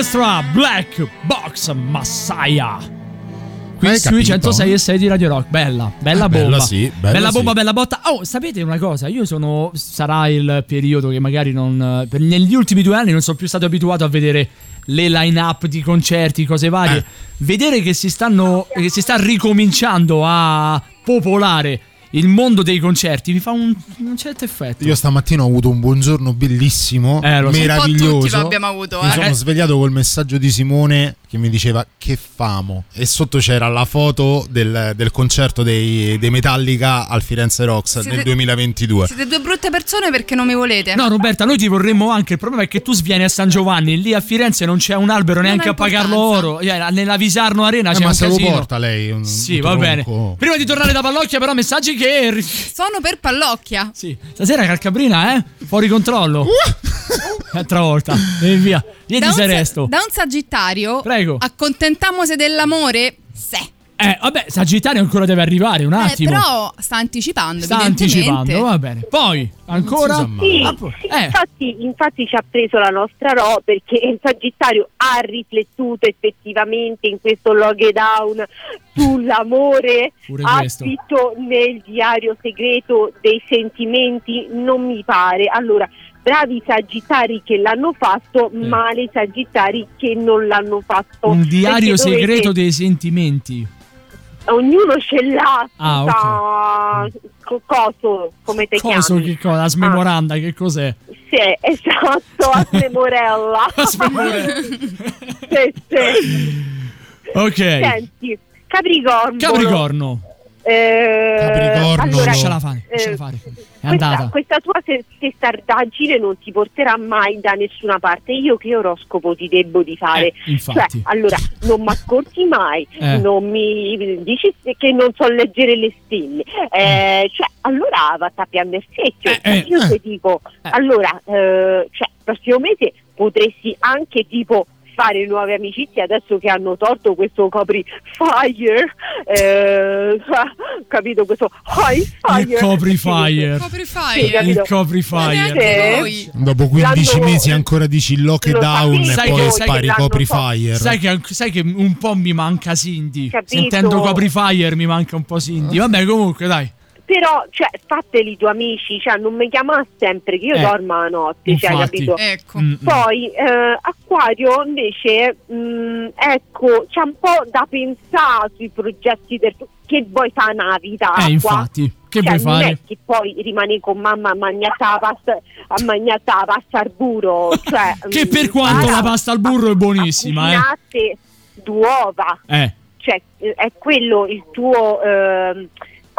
E: Orchestra Black Box Messiah. Qui sui
F: capito?
E: 106 e 6 di Radio Rock, bella, bella
F: Eh,
E: bomba.
F: bella sì, bella
E: bomba,
F: sì.
E: bella botta. Oh, sapete una cosa? Io sono. Sarà il periodo che magari non. per- negli ultimi due anni non sono più stato abituato a vedere le line-up di concerti, cose varie.
F: Eh.
E: Vedere che si stanno. che si sta ricominciando a popolare il mondo dei concerti mi fa un, un certo effetto.
F: Io stamattina ho avuto un buongiorno bellissimo,
E: Eh, lo so.
F: meraviglioso.
G: Un po' tutti lo abbiamo avuto,
F: Mi
G: eh.
F: sono svegliato col messaggio di Simone che mi diceva che famo. E sotto c'era la foto del, del concerto dei, dei Metallica al Firenze Rocks
G: Siete-
F: nel 2022.
G: Siete due brutte persone perché non mi volete.
E: No, Roberta, noi ti vorremmo anche. Il problema è che tu svieni a San Giovanni. Lì a Firenze non c'è un albero neanche
G: ha
E: a pagarlo oro. Cioè, nella Visarno Arena
F: Eh,
E: c'è
F: ma
E: un
F: se lo
E: casino.
F: porta lei? Un,
E: Sì,
F: un
E: va bene. Prima di tornare da Pallocchia, però, messaggi che.
G: Sono per Pallocchia.
E: Sì. Stasera Calcabrina, eh? Fuori controllo. Altra volta. E via. Ieri
G: Da un, sa-
E: resto.
G: da un sagittario.
E: Prego.
G: Accontentamose dell'amore? Sì.
E: Eh, vabbè, Sagittario ancora deve arrivare, un
G: Eh,
E: attimo.
G: però sta anticipando.
E: Sta anticipando, va bene. Poi, ancora.
S: Sì,
E: Ah, po-
S: sì,
E: eh.
S: infatti, infatti ci ha preso la nostra Ro perché il Sagittario ha riflettuto effettivamente in questo lockdown sull'amore,
E: Pure
S: ha
E: questo.
S: scritto nel diario segreto dei sentimenti, non mi pare. Allora, bravi i Sagittari che l'hanno fatto, male i Sagittari che non l'hanno fatto.
E: Un diario
S: dovete-
E: segreto dei sentimenti.
S: Ognuno ce l'ha,
E: Ah,
S: co- coso, come te
E: Coso,
S: chiami?
E: che cosa? La smemoranda, che cos'è?
S: Sì, esatto, a Morella. sì, sì.
E: Ok.
S: Senti, Capricorno.
E: Capricorno.
S: Eh,
F: Capricorno.
S: allora,
E: Lasciala fare,
S: eh,
E: lasciala fare. È
S: questa, questa tua testardaggine non ti porterà mai da nessuna parte. Io che oroscopo ti debbo di fare?
E: Eh.
S: Cioè, allora, non mi ascolti mai,
E: Eh.
S: non mi dici che non so leggere le stelle. Eh, cioè, allora vatti a piangere secchio. Io ti dico, allora, cioè, prossimo mese potresti anche tipo fare nuove amicizie adesso che hanno tolto questo copri fire eh, capito questo high fire
E: Il Copri Fire.
G: Copri?
E: Il Copri Fire.
S: Sì.
F: Dopo 15
S: L'hanno-
F: mesi ancora dici lockdown
S: Lo
F: e poi spari
S: che l'hanno
F: copri fire.
E: Sai che, sai che un po' mi manca Cindy.
S: Capito?
E: Sentendo Copri Fire mi manca un po' Cindy. Vabbè, comunque, dai.
S: Però cioè fateli i tuoi amici cioè non mi chiamare sempre che io
E: Eh,
S: dormo la notte cioè, capito
G: Ecco.
E: Mm, mm.
S: Poi eh, Acquario invece mh, ecco c'è un po' da pensare sui progetti del che vuoi fare una vita
E: Eh, infatti. Che
S: Cioè,
E: vuoi
S: non
E: fare?
S: è che poi rimani con mamma a mangiare la pasta a al burro cioè,
E: Che
S: mh,
E: per quanto la pasta al burro è buonissima, eh.
S: cucinate due uova
E: Eh.
S: cioè eh, è quello il tuo ehm,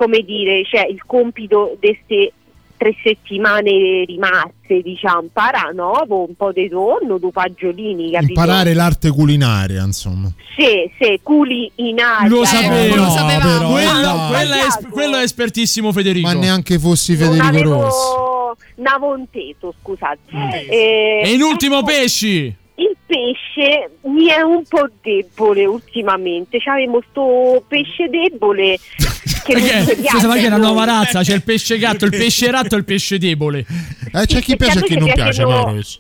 S: come dire cioè il compito di queste tre settimane rimaste diciamo impara no? un po' di tonno due fagiolini capito?
F: Imparare l'arte culinaria, insomma.
S: sì, sì, culi in aria
E: Lo
S: eh,
E: sapevo.
G: lo sapevamo.
F: però,
E: Quello,
F: dai.
E: quella è quello è espertissimo Federico.
F: Ma neanche fossi Federico
S: avevo
F: Rossi.
S: navonteto scusate Eh,
E: E in ultimo
S: ecco,
E: pesci.
S: Il pesce mi è un po' debole ultimamente c'avevo sto pesce debole che non
E: Perché?
S: mi
E: Scusa, ma che è una nuova razza? C'è il pesce gatto, il pesce ratto e il pesce debole.
F: Eh, c'è chi piace e chi non piace,
S: piacciono-
F: Maurovic.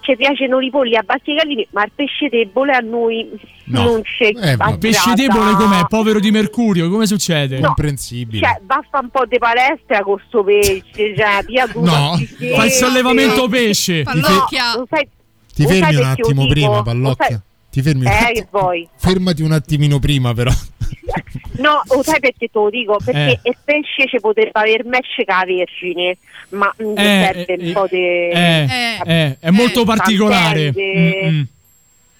S: ci piacciono i polli a batti gallini ma il pesce debole a noi
F: No.
S: non c'è
F: Eh, vabbè.
E: Pesce debole com'è? Povero di mercurio, come succede?
S: No.
F: Comprensibile.
S: cioè basta un po' di palestra con sto pesce cioè via tu
F: No.
E: Fa il sollevamento pesce.
G: Pallocchia.
S: lo sai,
F: Ti
S: lo
F: fermi un attimo
S: dico?
F: prima,
S: Lo
F: Pallocchia. Ti fermi un
S: eh
F: attimo.
S: vuoi
F: Fermati un attimino prima, però.
S: No, lo sai perché te lo dico? Perché
E: Eh.
S: il pesce ci potrebbe aver mesce che la vergine, ma mm, gli
E: Eh,
S: serve
E: eh,
S: un po' di...
E: Eh, eh, è molto
S: Eh,
E: particolare. Mm, mm.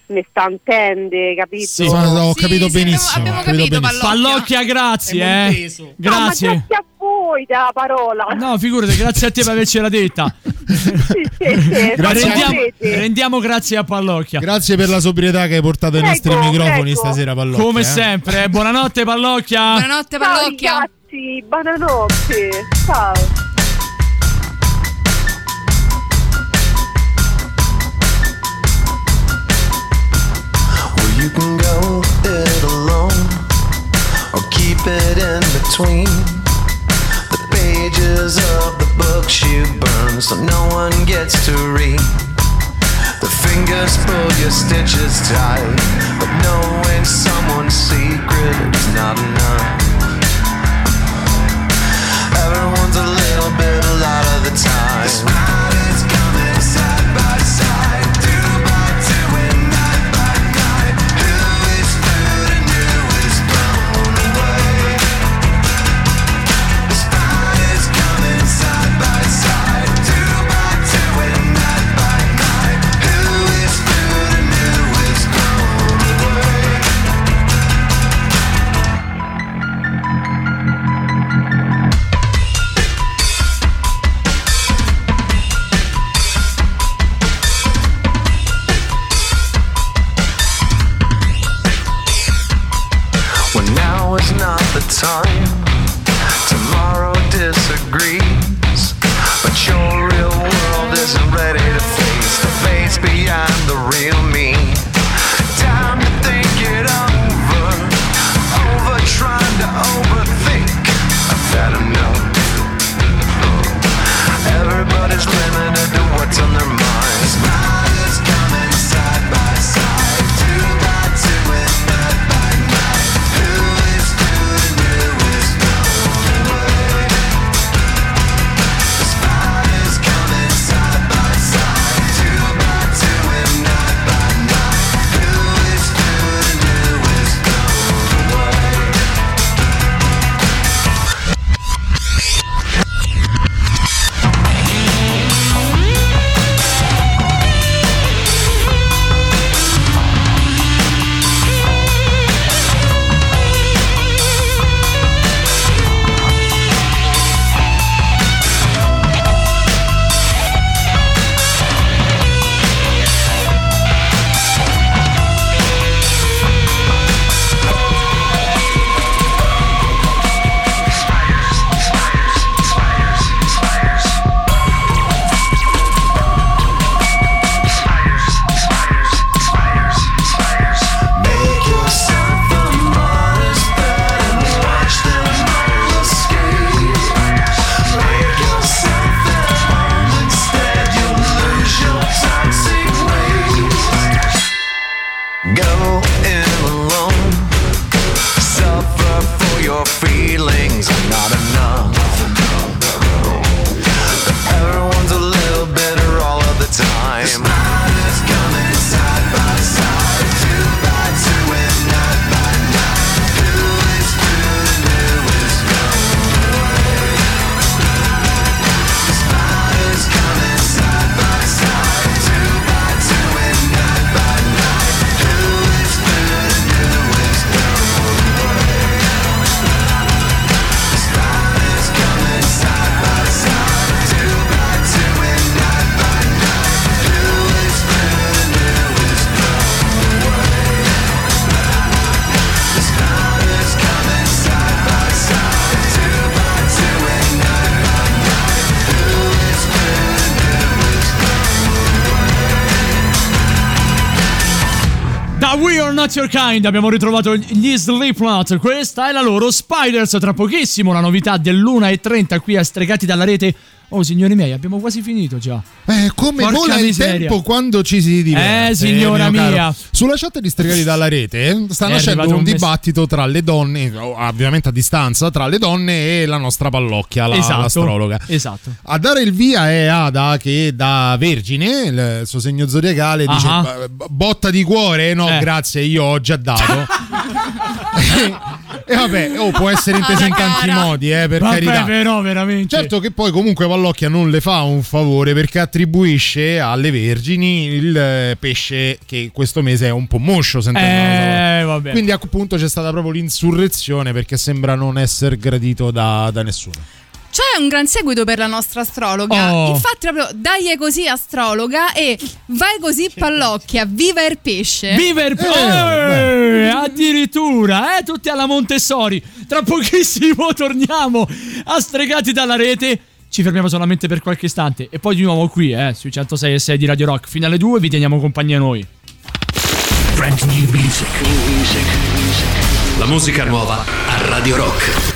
S: Ne sta intende, capito?
E: Sì.
F: Ho capito
G: sì,
F: benissimo.
G: abbiamo
F: ho capito
G: capito,
F: benissimo.
E: Pallocchia, grazie, eh.
S: No, ma
E: Grazie.
S: grazie a voi della parola.
E: No, figurati, grazie a te per avercela detta.
S: Sì, sì, sì,
F: Grazie.
E: rendiamo, rendiamo grazie a Pallocchia.
F: Grazie per la sobrietà che hai portato ai
S: Prego,
F: nostri microfoni
S: prego.
F: stasera, Pallocchia.
E: Come
F: eh.
E: sempre, eh. buonanotte Pallocchia.
G: Buonanotte,
S: Ciao
G: Pallocchia.
S: ragazzi, buonanotte. Ciao.
O: You can go it alone or keep it in between pages of the books you burn so no one gets to read the fingers pull your stitches tight. But knowing someone's secret is not enough. Everyone's a little bit a lot of the time.
E: Your Kind abbiamo ritrovato gli Slipknot. Questa è la loro Spiders. Tra pochissimo la novità dell'1.30 qui a Stregati dalla rete. Oh, signori miei, abbiamo quasi finito già.
F: Eh, come
E: Porca
F: vola il
E: miseria.
F: tempo quando ci si diverte.
E: Eh, signora
F: caro.
E: mia.
F: Sulla chat di Stregati dalla rete eh, sta
E: È
F: nascendo un
E: un mess-
F: dibattito tra le donne, ovviamente a distanza, tra le donne e la nostra pallocchia, la,
E: esatto.
F: l'astrologa.
E: Esatto.
F: A dare il via è Ada che da Vergine, il suo segno zodiacale, dice
E: Ah.
F: "B- botta di cuore, no
E: Eh.
F: grazie, io ho già dato. e vabbè, oh, può essere inteso in tanti modi, eh, per
E: Vabbè,
F: carità.
E: però, veramente.
F: Certo che poi comunque Pallocchia non le fa un favore perché attribuisce alle vergini il eh, pesce che questo mese è un po' moscio.
E: Eh, vabbè.
F: Quindi appunto c'è stata proprio l'insurrezione perché sembra non essere gradito da, da nessuno.
G: C'è un gran seguito per la nostra astrologa.
F: Oh.
G: Infatti, proprio dai così astrologa e vai così pallocchia. Viva il pesce.
E: Viva il pesce! Eh, addirittura, eh, tutti alla Montessori. Tra pochissimo torniamo a Stregati dalla rete. Ci fermiamo solamente per qualche istante e poi di nuovo qui, eh, sui 106 e 6 di Radio Rock. Fino alle 2 vi teniamo compagnia noi.
A: Brand new music. La musica nuova a Radio Rock.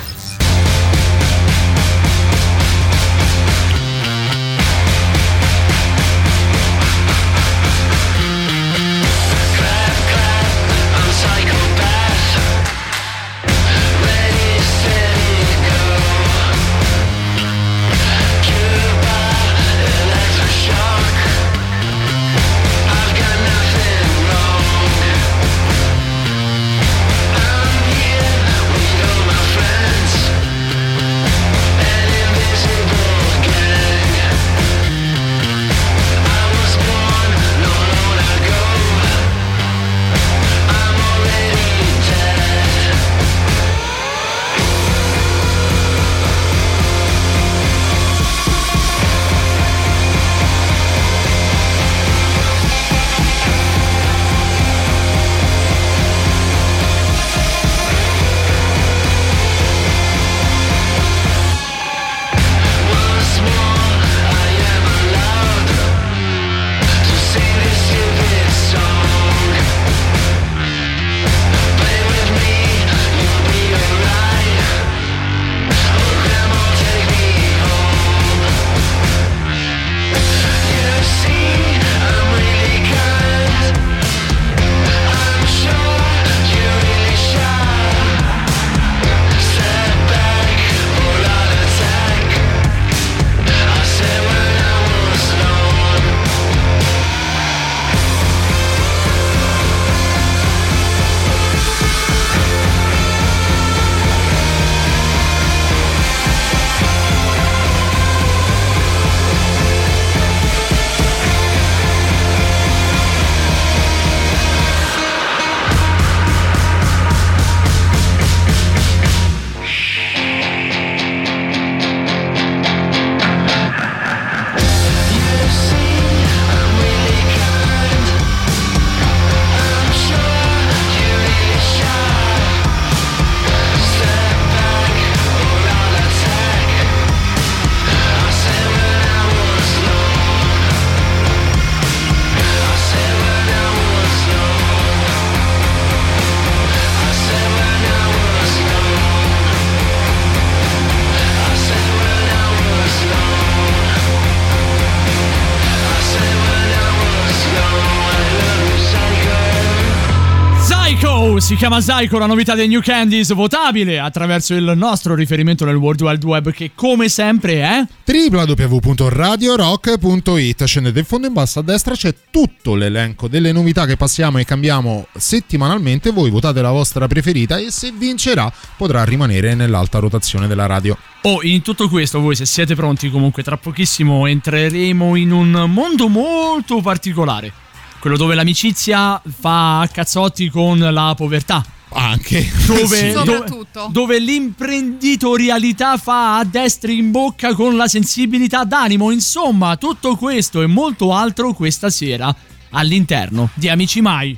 E: Si chiama Psycho, la novità dei New Candies, votabile attraverso il nostro riferimento nel World Wide Web che come sempre è
F: www.radiorock.it Scendete in fondo in basso a destra c'è tutto l'elenco delle novità che passiamo e cambiamo settimanalmente. Voi votate la vostra preferita e se vincerà potrà rimanere nell'alta rotazione della radio.
E: Oh, in tutto questo voi se siete pronti comunque tra pochissimo entreremo in un mondo molto particolare. Quello dove l'amicizia fa a cazzotti con la povertà.
F: Anche.
E: Dove, dove,
G: Soprattutto.
E: dove l'imprenditorialità fa a destra in bocca con la sensibilità d'animo. Insomma, tutto questo e molto altro questa sera all'interno di Amici Mai.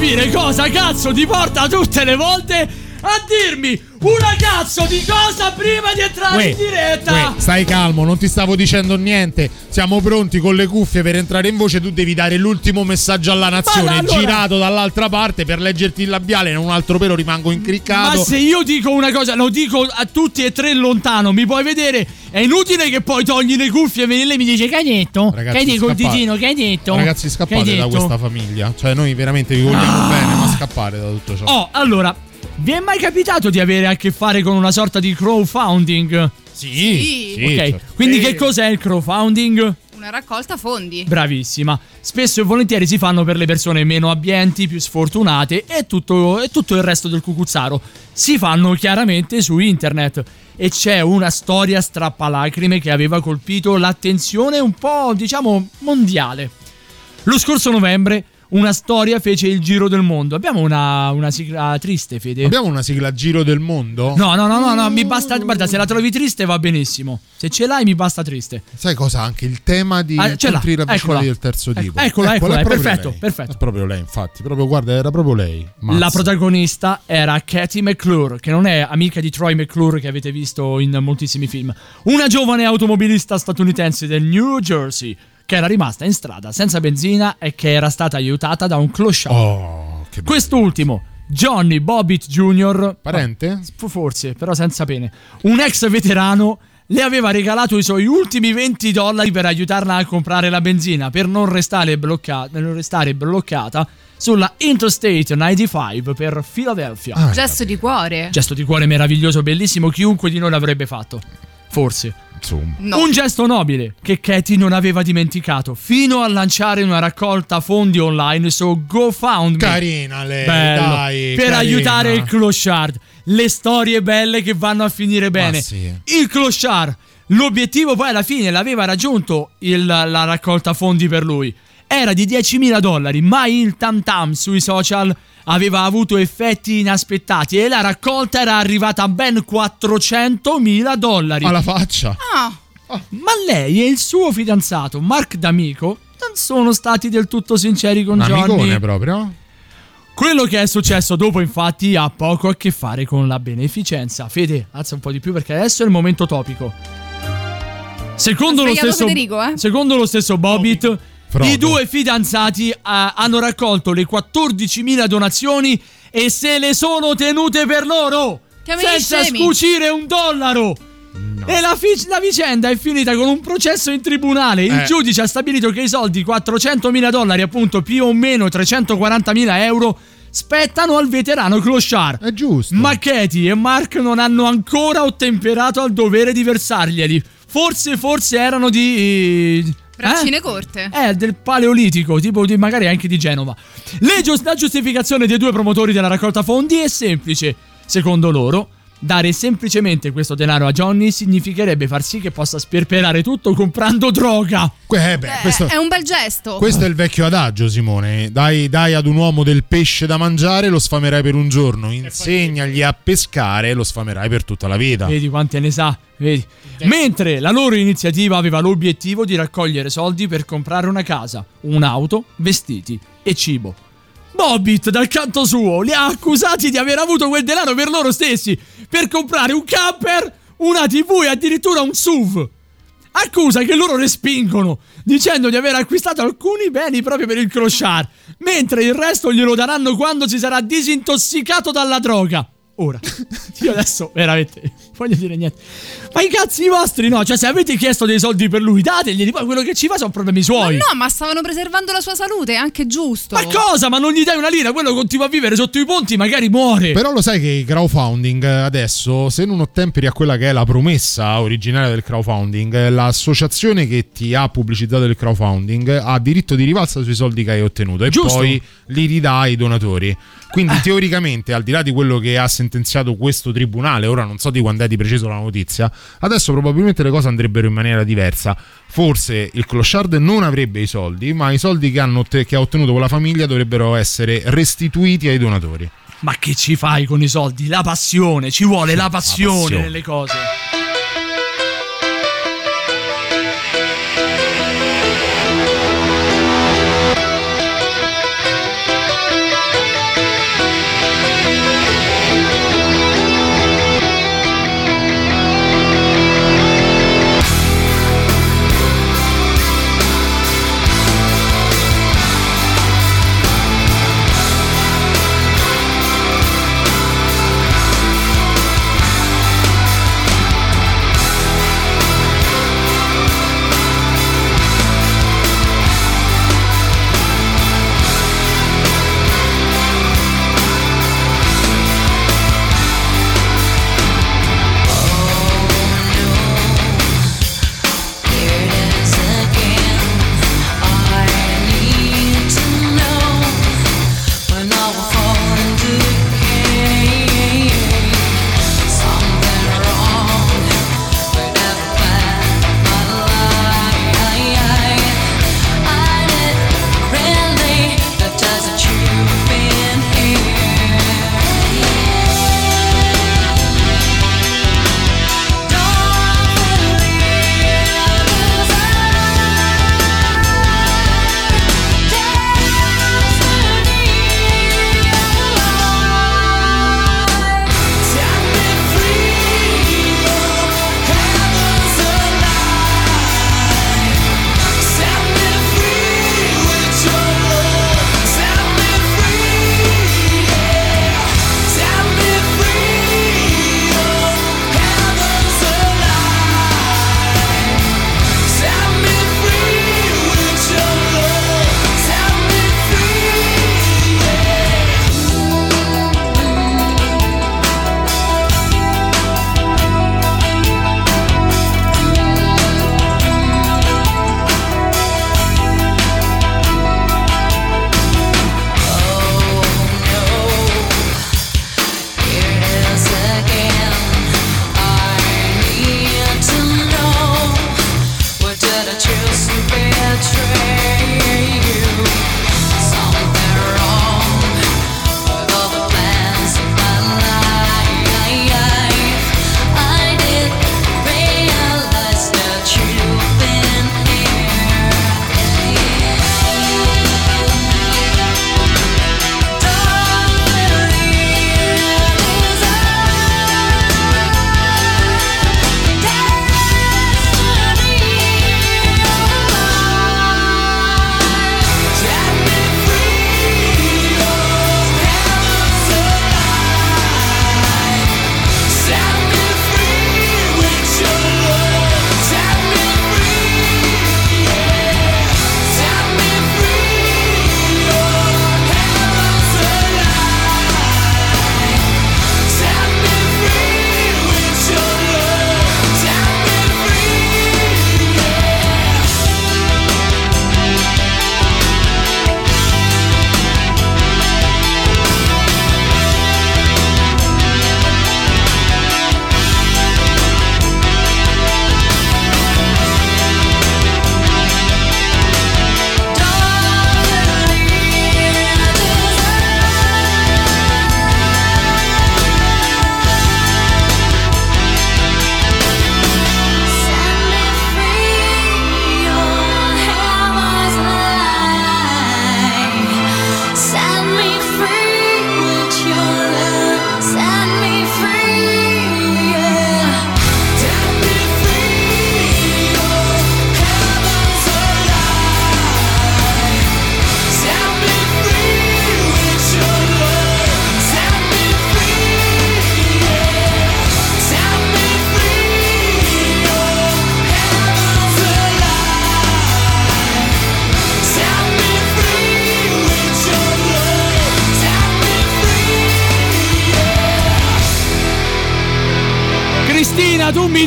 E: Capire cosa cazzo ti porta tutte le volte a dirmi una cazzo di cosa prima di entrare
F: Uè,
E: in diretta.
F: uè, stai calmo, non ti stavo dicendo niente. Siamo pronti con le cuffie per entrare in voce. Tu devi dare l'ultimo messaggio alla nazione,
E: allora-
F: girato dall'altra parte per leggerti il labiale. Non un altro pelo rimango incriccato.
E: Ma se io dico una cosa, lo dico a tutti e tre lontano, mi puoi vedere? È inutile che poi togli le cuffie e vieni lei mi dice che hai detto?
F: Ragazzi,
E: che hai detto ditino? Che hai detto?
F: Ragazzi, scappate da questa famiglia. Cioè, noi veramente vi vogliamo
E: Ah.
F: bene, ma scappate da tutto ciò.
E: Oh, allora, vi è mai capitato di avere a che fare con una sorta di crowdfunding?
F: Sì,
G: Sì.
E: ok,
F: certo.
E: quindi che cos'è il crowdfunding?
G: Una raccolta fondi.
E: Bravissima. Spesso e volentieri si fanno per le persone meno abbienti, più sfortunate e tutto, e tutto il resto del cucuzzaro. Si fanno chiaramente su internet. E c'è una storia strappalacrime che aveva colpito l'attenzione un po', diciamo, mondiale. Lo scorso novembre una storia fece il giro del mondo. Abbiamo una, una sigla triste, Fede.
F: Abbiamo una sigla Giro del Mondo?
E: No, no, no, no, no, mi basta. Guarda, se la trovi triste va benissimo. Se ce l'hai, mi basta triste.
F: Sai cosa? Anche il tema di
E: Ah,
F: incontri ravvicinati
E: eccola.
F: del terzo
E: Ecco,
F: tipo.
E: eccola, eccola,
F: è
E: è
F: proprio
E: perfetto,
F: lei.
E: perfetto.
F: È proprio lei, infatti. Proprio, guarda, era proprio lei. Mazza.
E: La protagonista era Katie McClure, che non è amica di Troy McClure che avete visto in moltissimi film. Una giovane automobilista statunitense del New Jersey che era rimasta in strada senza benzina e che era stata aiutata da un clochard.
F: Oh.
E: Quest'ultimo, Johnny Bobbitt Jr.
F: Parente?
E: F- Forse, però senza pene. Un ex veterano le aveva regalato i suoi ultimi 20 dollari per aiutarla a comprare la benzina per non restare, blocca- non restare bloccata sulla Interstate 95 per Philadelphia.
F: Ah,
G: Gesto di cuore.
E: Gesto di cuore meraviglioso, bellissimo, chiunque di noi l'avrebbe fatto. Forse.
F: Insomma.
G: No.
E: Un gesto nobile che Katie non aveva dimenticato fino a lanciare una raccolta fondi online su GoFundMe.
F: Carina lei,
E: Bello.
F: dai.
E: per
F: carina.
E: aiutare il clochard. Le storie belle che vanno a finire bene.
F: sì.
E: Il clochard. L'obiettivo poi alla fine l'aveva raggiunto il- la raccolta fondi per lui. Era di 10.000 dollari, ma il tam tam sui social aveva avuto effetti inaspettati e la raccolta era arrivata a ben 400.000 dollari.
F: Alla faccia.
G: Ah,
E: Ma lei e il suo fidanzato, Mark D'Amico, non sono stati del tutto sinceri con
F: Un
E: Johnny.
F: amicone proprio.
E: Quello che è successo dopo, infatti, ha poco a che fare con la beneficenza. Fede, alza un po' di più perché adesso è il momento topico. Secondo lo stesso,
G: Federico, eh?
E: secondo lo stesso Bobbitt,
F: Frodo.
E: i due fidanzati eh, hanno raccolto le 14.000 donazioni e se le sono tenute per loro.
G: Chiamali
E: senza
G: scemi.
E: scucire un dollaro. E la, fi- la vicenda è finita con un processo in tribunale. Il
F: Eh.
E: giudice ha stabilito che i soldi, 400.000 dollari, appunto più o meno 340.000 euro, spettano al veterano clochard.
F: È giusto.
E: Ma Katie e Mark non hanno ancora ottemperato al dovere di versarglieli. Forse, forse erano di.
G: Braccine
E: eh?
G: corte.
E: Eh, del paleolitico, tipo di, magari anche di Genova. Le gius- la giustificazione dei due promotori della raccolta fondi è semplice. Secondo loro, dare semplicemente questo denaro a Johnny significherebbe far sì che possa sperperare tutto comprando droga.
F: Eh beh,
G: Eh,
F: questo,
G: È un bel gesto.
F: questo è il vecchio adagio, Simone. Dai, dai ad un uomo del pesce da mangiare, lo sfamerai per un giorno. Insegnagli a pescare, lo sfamerai per tutta la vita.
E: Vedi quante ne sa, vedi. Mentre la loro iniziativa aveva l'obiettivo di raccogliere soldi per comprare una casa, un'auto, vestiti e cibo. Bobbitt, dal canto suo, li ha accusati di aver avuto quel denaro per loro stessi, per comprare un camper, una TV e addirittura un SUV. accusa che loro respingono, dicendo di aver acquistato alcuni beni proprio per il clochard, mentre il resto glielo daranno quando si sarà disintossicato dalla droga. Ora, io adesso veramente voglio dire niente. Ma i cazzi vostri, no? Cioè, se avete chiesto dei soldi per lui, dateglieli. Poi quello che ci fa sono problemi suoi.
G: No, ma stavano preservando la sua salute, è anche giusto.
E: Ma cosa? Ma non gli dai una lira? Quello continua a vivere sotto i ponti, magari muore.
F: Però lo sai che il crowdfunding eh, adesso, se non ottemperi a quella che è la promessa originaria del crowdfunding, eh, l'associazione che ti ha pubblicizzato il crowdfunding ha diritto di rivalsa sui soldi che hai ottenuto e
E: Giusto.
F: poi li ridà ai donatori. Quindi teoricamente, al di là di quello che ha sentenziato questo tribunale, ora non so di quando è di preciso la notizia, adesso probabilmente le cose andrebbero in maniera diversa. Forse il clochard non avrebbe i soldi, ma i soldi che, hanno che ha ottenuto con la famiglia dovrebbero essere restituiti ai donatori.
E: Ma che ci fai con i soldi? La passione, ci vuole la passione,
F: passione.
E: nelle cose.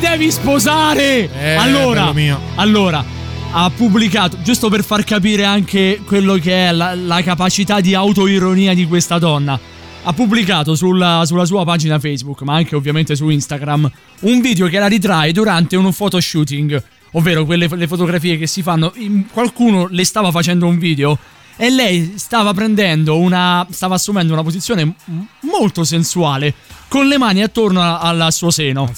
E: Devi sposare!
F: Eh,
E: allora, allora, ha pubblicato, giusto per far capire anche quello che è la, la capacità di autoironia di questa donna. Ha pubblicato sulla, sulla sua pagina Facebook, ma anche ovviamente su Instagram, un video che la ritrae durante un photoshooting, ovvero quelle le fotografie che si fanno. in- qualcuno le stava facendo un video e lei stava prendendo una. stava assumendo una posizione molto sensuale, con le mani attorno al suo seno.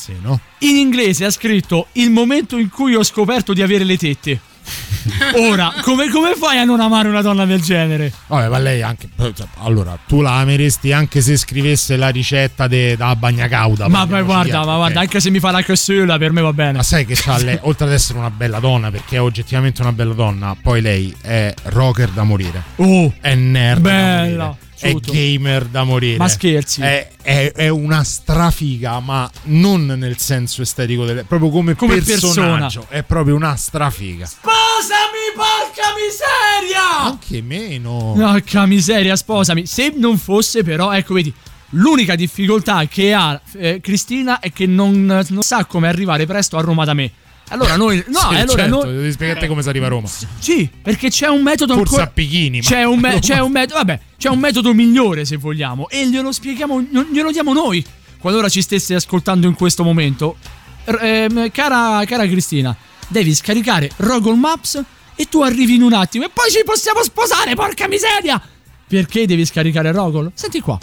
E: In inglese ha scritto il momento in cui ho scoperto di avere le tette. Ora, come, come fai a non amare una donna del genere?
F: Vabbè, ma lei anche. cioè, Allora, tu la ameresti anche se scrivesse la ricetta de- da bagna cauda.
E: Ma poi guarda,
F: dietro,
E: ma guarda, anche se mi fa la cassola per me va bene.
F: Ma sai che c'ha lei, oltre ad essere una bella donna, perché è oggettivamente una bella donna, poi lei è rocker da morire.
E: Oh,
F: è nerd
E: bella,
F: È gamer da morire.
E: Ma scherzi.
F: È, è- è una strafiga, ma non nel senso estetico, del, proprio come,
E: Come
F: personaggio.
E: persona.
F: È proprio una strafiga.
E: Sposami, porca miseria!
F: Anche meno.
E: Porca miseria, sposami. Se non fosse però, ecco, vedi, l'unica difficoltà che ha eh, Cristina è che non, non sa come arrivare presto a Roma da me. Allora noi... No,
F: Sì,
E: allora
F: certo,
E: noi...
F: devi spiegare come si arriva a Roma.
E: Sì, perché c'è un metodo
F: Forse
E: ancora-
F: a Pichini,
E: C'è un, me- c'è un metodo, vabbè, c'è un metodo migliore se vogliamo e glielo spieghiamo, glielo diamo noi. Qualora ci stesse ascoltando in questo momento, ehm, cara, cara Cristina, devi scaricare Rogol Maps e tu arrivi in un attimo e poi ci possiamo sposare, porca miseria! Perché devi scaricare Rogol? Senti qua.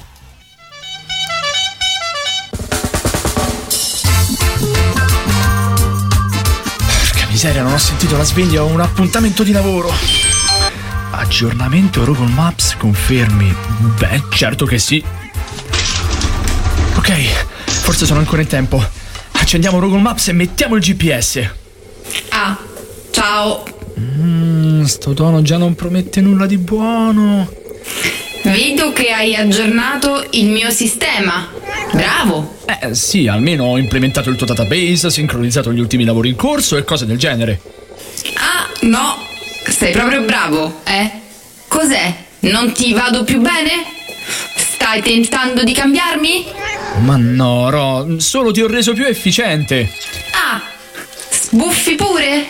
T: Miseria, non ho sentito la sveglia, ho un appuntamento di lavoro. Aggiornamento Google Maps, confermi? Beh, certo che sì. Ok, forse sono ancora in tempo. Accendiamo Google Maps e mettiamo il GPS.
G: Ah, ciao.
T: Mmm, sto tono già non promette nulla di buono.
G: Vedo che hai aggiornato il mio sistema. Bravo.
T: Eh sì, almeno ho implementato il tuo database, sincronizzato gli ultimi lavori in corso e cose del genere.
G: Ah, no. Sei proprio bravo, eh? Cos'è? Non ti vado più bene? Stai tentando di cambiarmi?
T: Ma no, Ro, solo ti ho reso più efficiente.
G: Ah, sbuffi pure?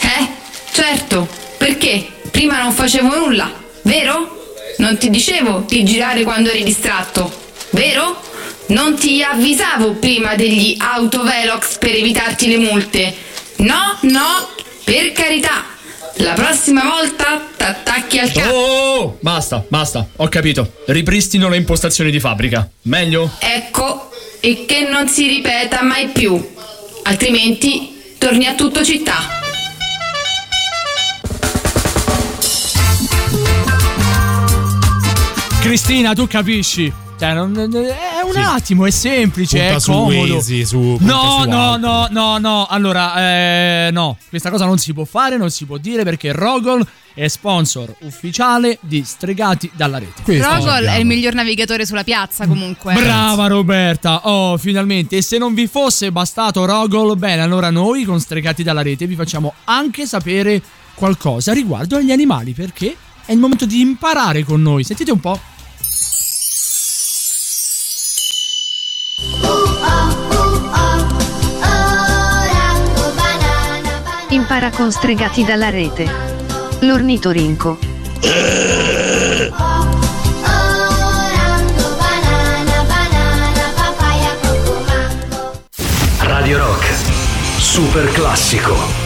G: Eh, certo. Perché? Prima non facevo nulla, vero? Non ti dicevo di girare quando eri distratto, vero? Non ti avvisavo prima degli autovelox per evitarti le multe. No, no, per carità. La prossima volta t'attacchi al capo.
T: Oh, basta, basta, ho capito. Ripristino le impostazioni di fabbrica. Meglio?
G: Ecco, e che non si ripeta mai più. Altrimenti torni a tutto città.
E: Cristina, tu capisci? Cioè, non- è un attimo, è semplice,
F: Punta
E: è
F: su
E: comodo.
F: Waze, su-
E: no,
F: su
E: no, no, no, no. Allora, eh, no, questa cosa non si può fare, non si può dire perché Rogol è sponsor ufficiale di Stregati dalla rete.
U: Rogol è il miglior navigatore sulla piazza comunque.
E: Brava Roberta, oh finalmente e se non vi fosse bastato Rogol, bene allora noi con Stregati dalla rete vi facciamo anche sapere qualcosa riguardo agli animali perché è il momento di imparare con noi, sentite un po'.
V: Impara con stregati dalla rete. L'ornitorinco.
O: Radio Rock, super classico.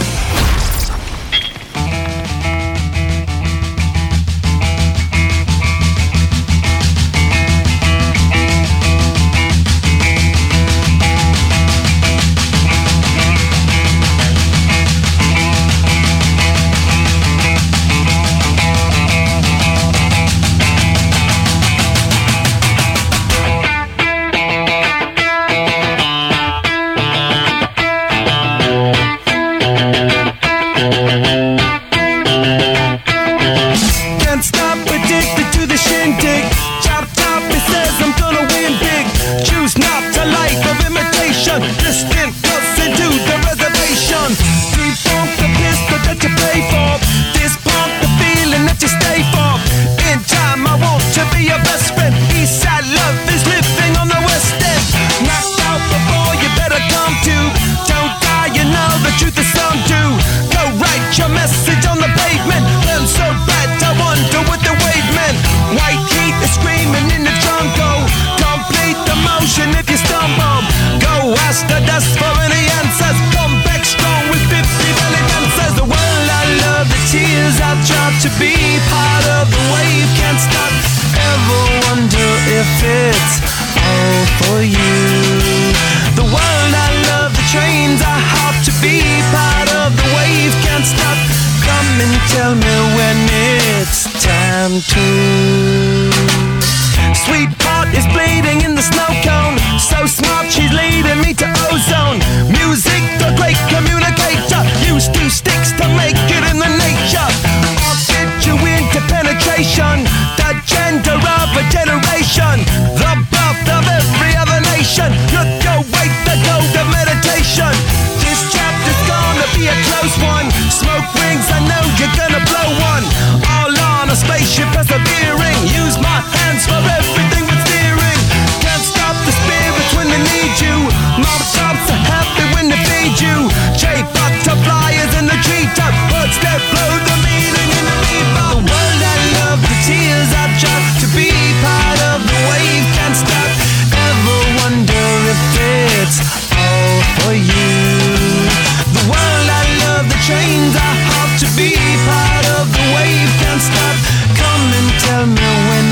W: Be
O: part of the wave. Can't stop. Come and tell me when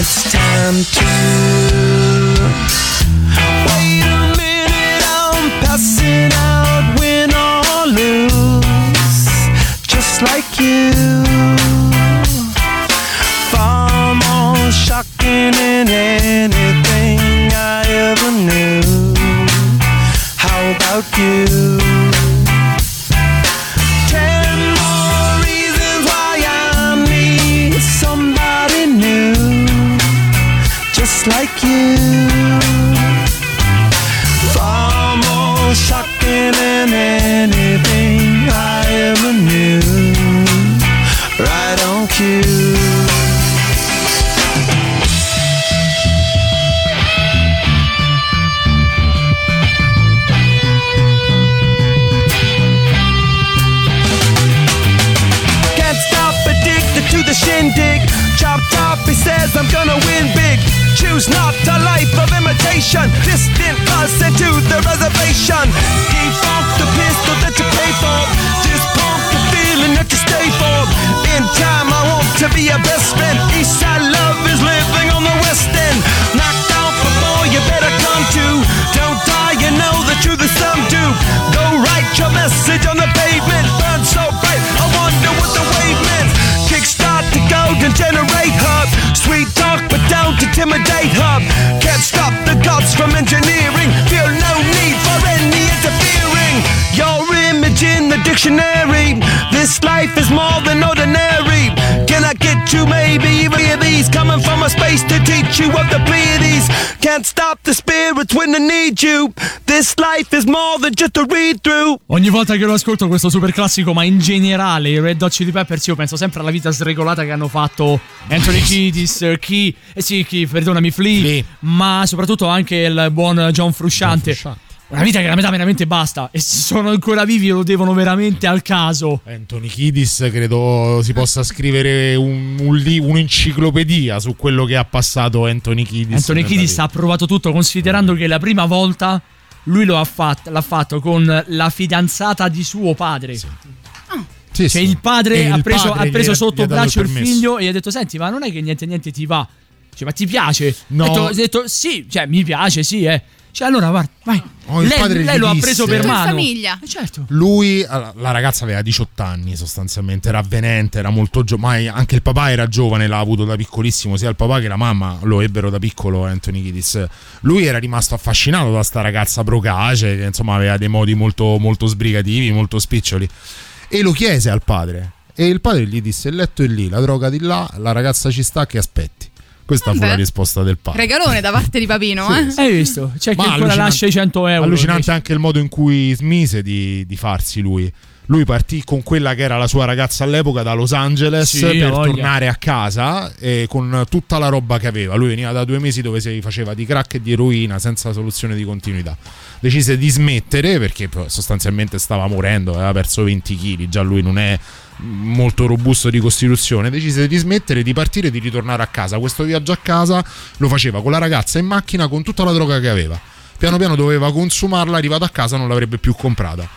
O: it's time to. Wait
E: volta che lo ascolto questo super classico, ma in generale i Red Hot Chili Peppers, io penso sempre alla vita sregolata che hanno fatto Anthony Kiedis, chi, eh sì, chi, perdonami, Flea, ma soprattutto anche il buon John Frusciante. Una vita che la metà veramente basta e se sono ancora vivi lo devono veramente al caso.
F: Anthony Kiddis credo si possa scrivere un, un un'enciclopedia su quello che ha passato Anthony Kiddis.
E: Anthony
F: vita.
E: ha provato tutto considerando che la prima volta lui lo ha fatto, l'ha fatto con la fidanzata di suo padre.
F: Sì,
E: Cioè
F: sì.
E: il padre
F: E
E: ha
F: il
E: preso,
F: padre
E: ha preso
F: gli-
E: sotto
F: gli
E: braccio il figlio e gli ha detto: Senti, ma non è che niente niente ti va? Cioè, ma ti piace?
F: No.
E: Ha detto, ha detto, sì, cioè, mi piace, sì, eh. Cioè, allora, guarda, vai.
F: Oh,
E: lei
F: padre
E: lei lo ha preso per mano.
G: famiglia.
E: Eh, certo.
F: Lui, la ragazza aveva 18 anni sostanzialmente, era avvenente, era molto giovane, anche il papà era giovane, l'ha avuto da piccolissimo, sia il papà che la mamma lo ebbero da piccolo Anthony Kiddis. Lui era rimasto affascinato da sta ragazza procace, che insomma aveva dei modi molto, molto sbrigativi, molto spiccioli, e lo chiese al padre. E il padre gli disse: Il letto è lì, la droga di là, la ragazza ci sta, che aspetti. Questa fu
G: Vabbè.
F: la risposta del padre.
G: Regalone da parte di Papino, eh?
E: Hai visto? C'è chi ancora lascia i 100 euro.
F: Allucinante anche il modo in cui smise di, di farsi lui. Lui partì con quella che era la sua ragazza all'epoca da Los Angeles
E: Sì,
F: per
E: voglia.
F: tornare a casa e con tutta la roba che aveva. Lui veniva da due mesi dove si faceva di crack e di eroina senza soluzione di continuità. Decise di smettere perché sostanzialmente stava morendo, aveva perso 20 kg, già lui non è molto robusto di costituzione. Decise di smettere, di partire e di ritornare a casa. Questo viaggio a casa lo faceva con la ragazza in macchina con tutta la droga che aveva. Piano piano doveva consumarla, arrivato a casa non l'avrebbe più comprata.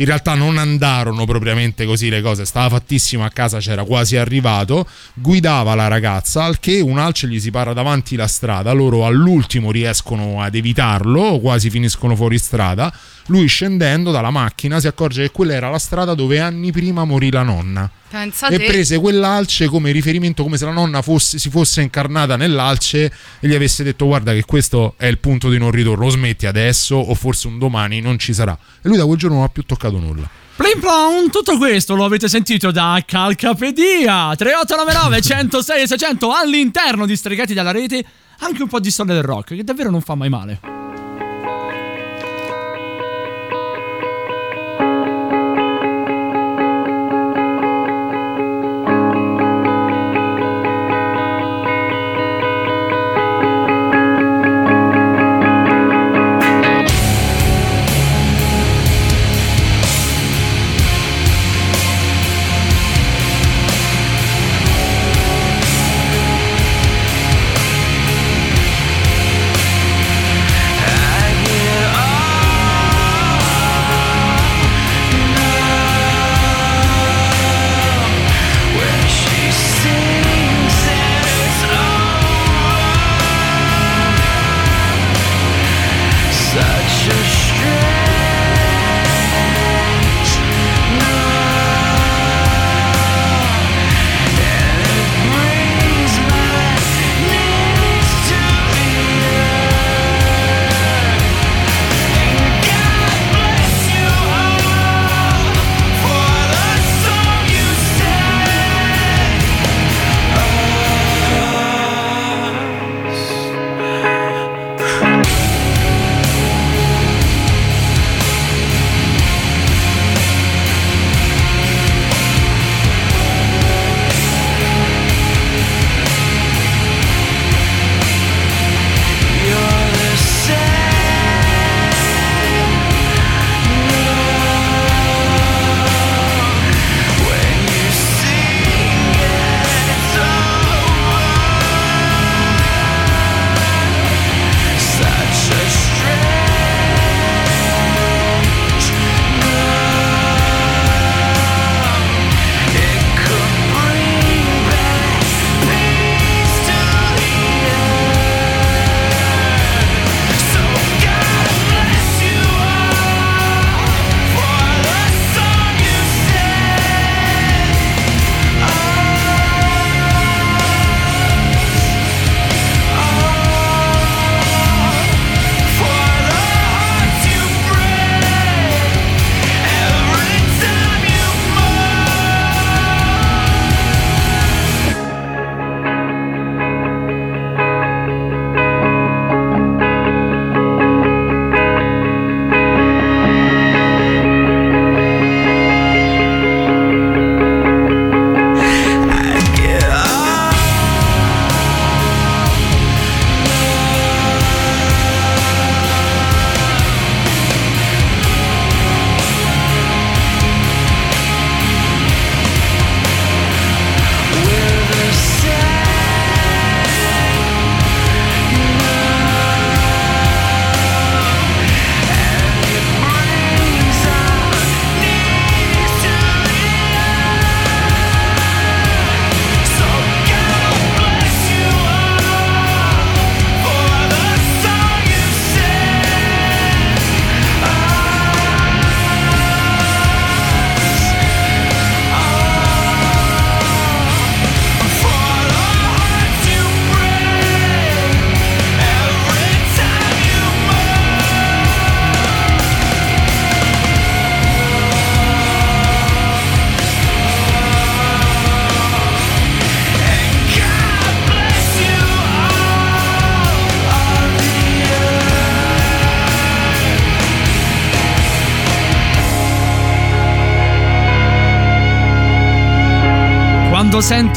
F: in realtà non andarono propriamente così le cose, stava fattissimo a casa, c'era quasi arrivato, guidava la ragazza, al che un alce gli si para davanti la strada, loro all'ultimo riescono ad evitarlo, quasi finiscono fuori strada, lui scendendo dalla macchina si accorge che quella era la strada dove anni prima morì la nonna.
G: Pensate
F: E prese quell'alce come riferimento, come se la nonna fosse- si fosse incarnata nell'alce e gli avesse detto: Guarda, che questo è il punto di non ritorno, o smetti adesso, o forse un domani non ci sarà. E lui da quel giorno non ha più toccato nulla.
O: Plim plom, tutto questo lo avete sentito da Calcapedia 3899 106 e 600 all'interno di Stregati dalla rete anche un po' di storia del rock che davvero non fa mai male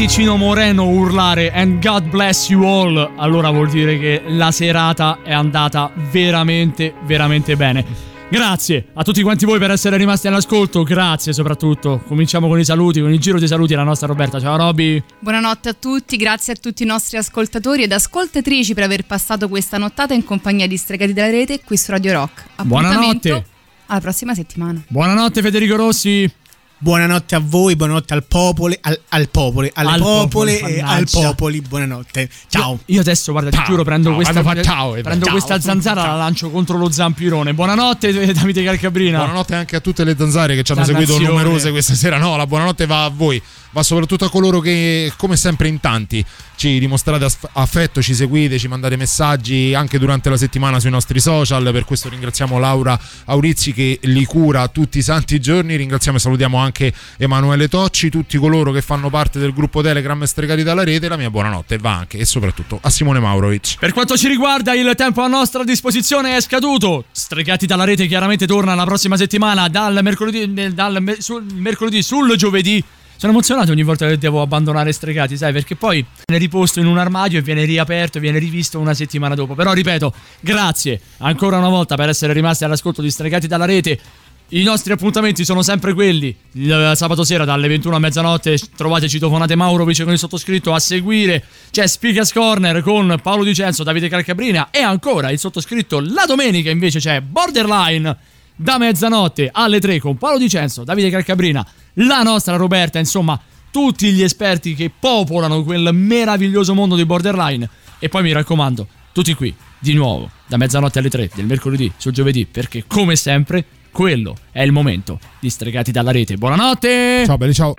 O: Quando senti Cino Moreno urlare And God bless you all, allora vuol dire che la serata è andata veramente, veramente bene. Grazie a tutti quanti voi per essere rimasti all'ascolto, grazie soprattutto. Cominciamo con i saluti, con il giro dei saluti alla nostra Roberta. Ciao Robby.
G: Buonanotte a tutti, grazie a tutti i nostri ascoltatori ed ascoltatrici per aver passato questa nottata in compagnia di Stregati della Rete qui su Radio Rock.
O: Buonanotte.
G: alla prossima settimana.
E: Buonanotte Federico Rossi.
H: Buonanotte a voi, buonanotte al popolo, al, al popolo, alle
E: Al
H: popole
E: popolo,
H: e al popoli, buonanotte. Ciao.
E: Io, io adesso, guarda, ti
H: Ciao.
E: giuro, prendo
H: Ciao,
E: questa,
H: fa ciao, eh,
E: prendo
H: ciao.
E: questa zanzara e la lancio contro lo zampirone. Buonanotte Davide Calcabrina.
F: Buonanotte anche a tutte le zanzare che ci hanno seguito
E: Dannazione.
F: numerose questa sera. No, la buonanotte va a voi, va soprattutto a coloro che, come sempre in tanti, ci dimostrate aff- affetto, ci seguite, ci mandate messaggi anche durante la settimana sui nostri social. Per questo ringraziamo Laura Aurizzi che li cura tutti i santi giorni. Ringraziamo e salutiamo anche Emanuele Tocci, tutti coloro che fanno parte del gruppo Telegram Stregati dalla rete. La mia buonanotte va anche e soprattutto a Simone Maurovic.
E: Per quanto ci riguarda, il tempo a nostra disposizione è scaduto. Stregati dalla rete chiaramente torna la prossima settimana dal mercoledì, dal mercoledì sul giovedì. Sono emozionato ogni volta che devo abbandonare Stregati, sai, perché poi viene riposto in un armadio e viene riaperto e viene rivisto una settimana dopo. Però ripeto, grazie ancora una volta per essere rimasti all'ascolto di Stregati dalla rete. I nostri appuntamenti sono sempre quelli. Il sabato sera dalle 21 a mezzanotte trovate Citofonate Maurovic con il sottoscritto a seguire. C'è Speakers Corner con Paolo Dicenzo, Davide Calcabrina e ancora il sottoscritto. La domenica invece c'è Borderline da mezzanotte alle 3 con Paolo Dicenzo, Davide Calcabrina, la nostra Roberta, insomma tutti gli esperti che popolano quel meraviglioso mondo di Borderline. E poi mi raccomando, tutti qui, di nuovo, da mezzanotte alle 3 del mercoledì sul giovedì, perché come sempre quello è il momento di Stregati dalla rete. Buonanotte!
F: Ciao belli, ciao.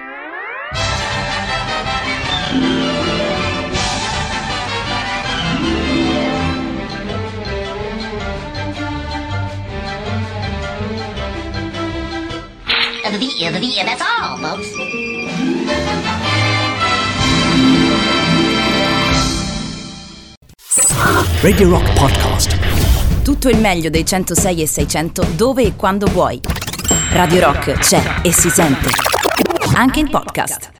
X: The beat, the beat, that's all, folks.
Y: Radio Rock Podcast.
B: Tutto il meglio dei 106 e 600 dove e quando vuoi. Radio Rock c'è e si sente. Anche in podcast.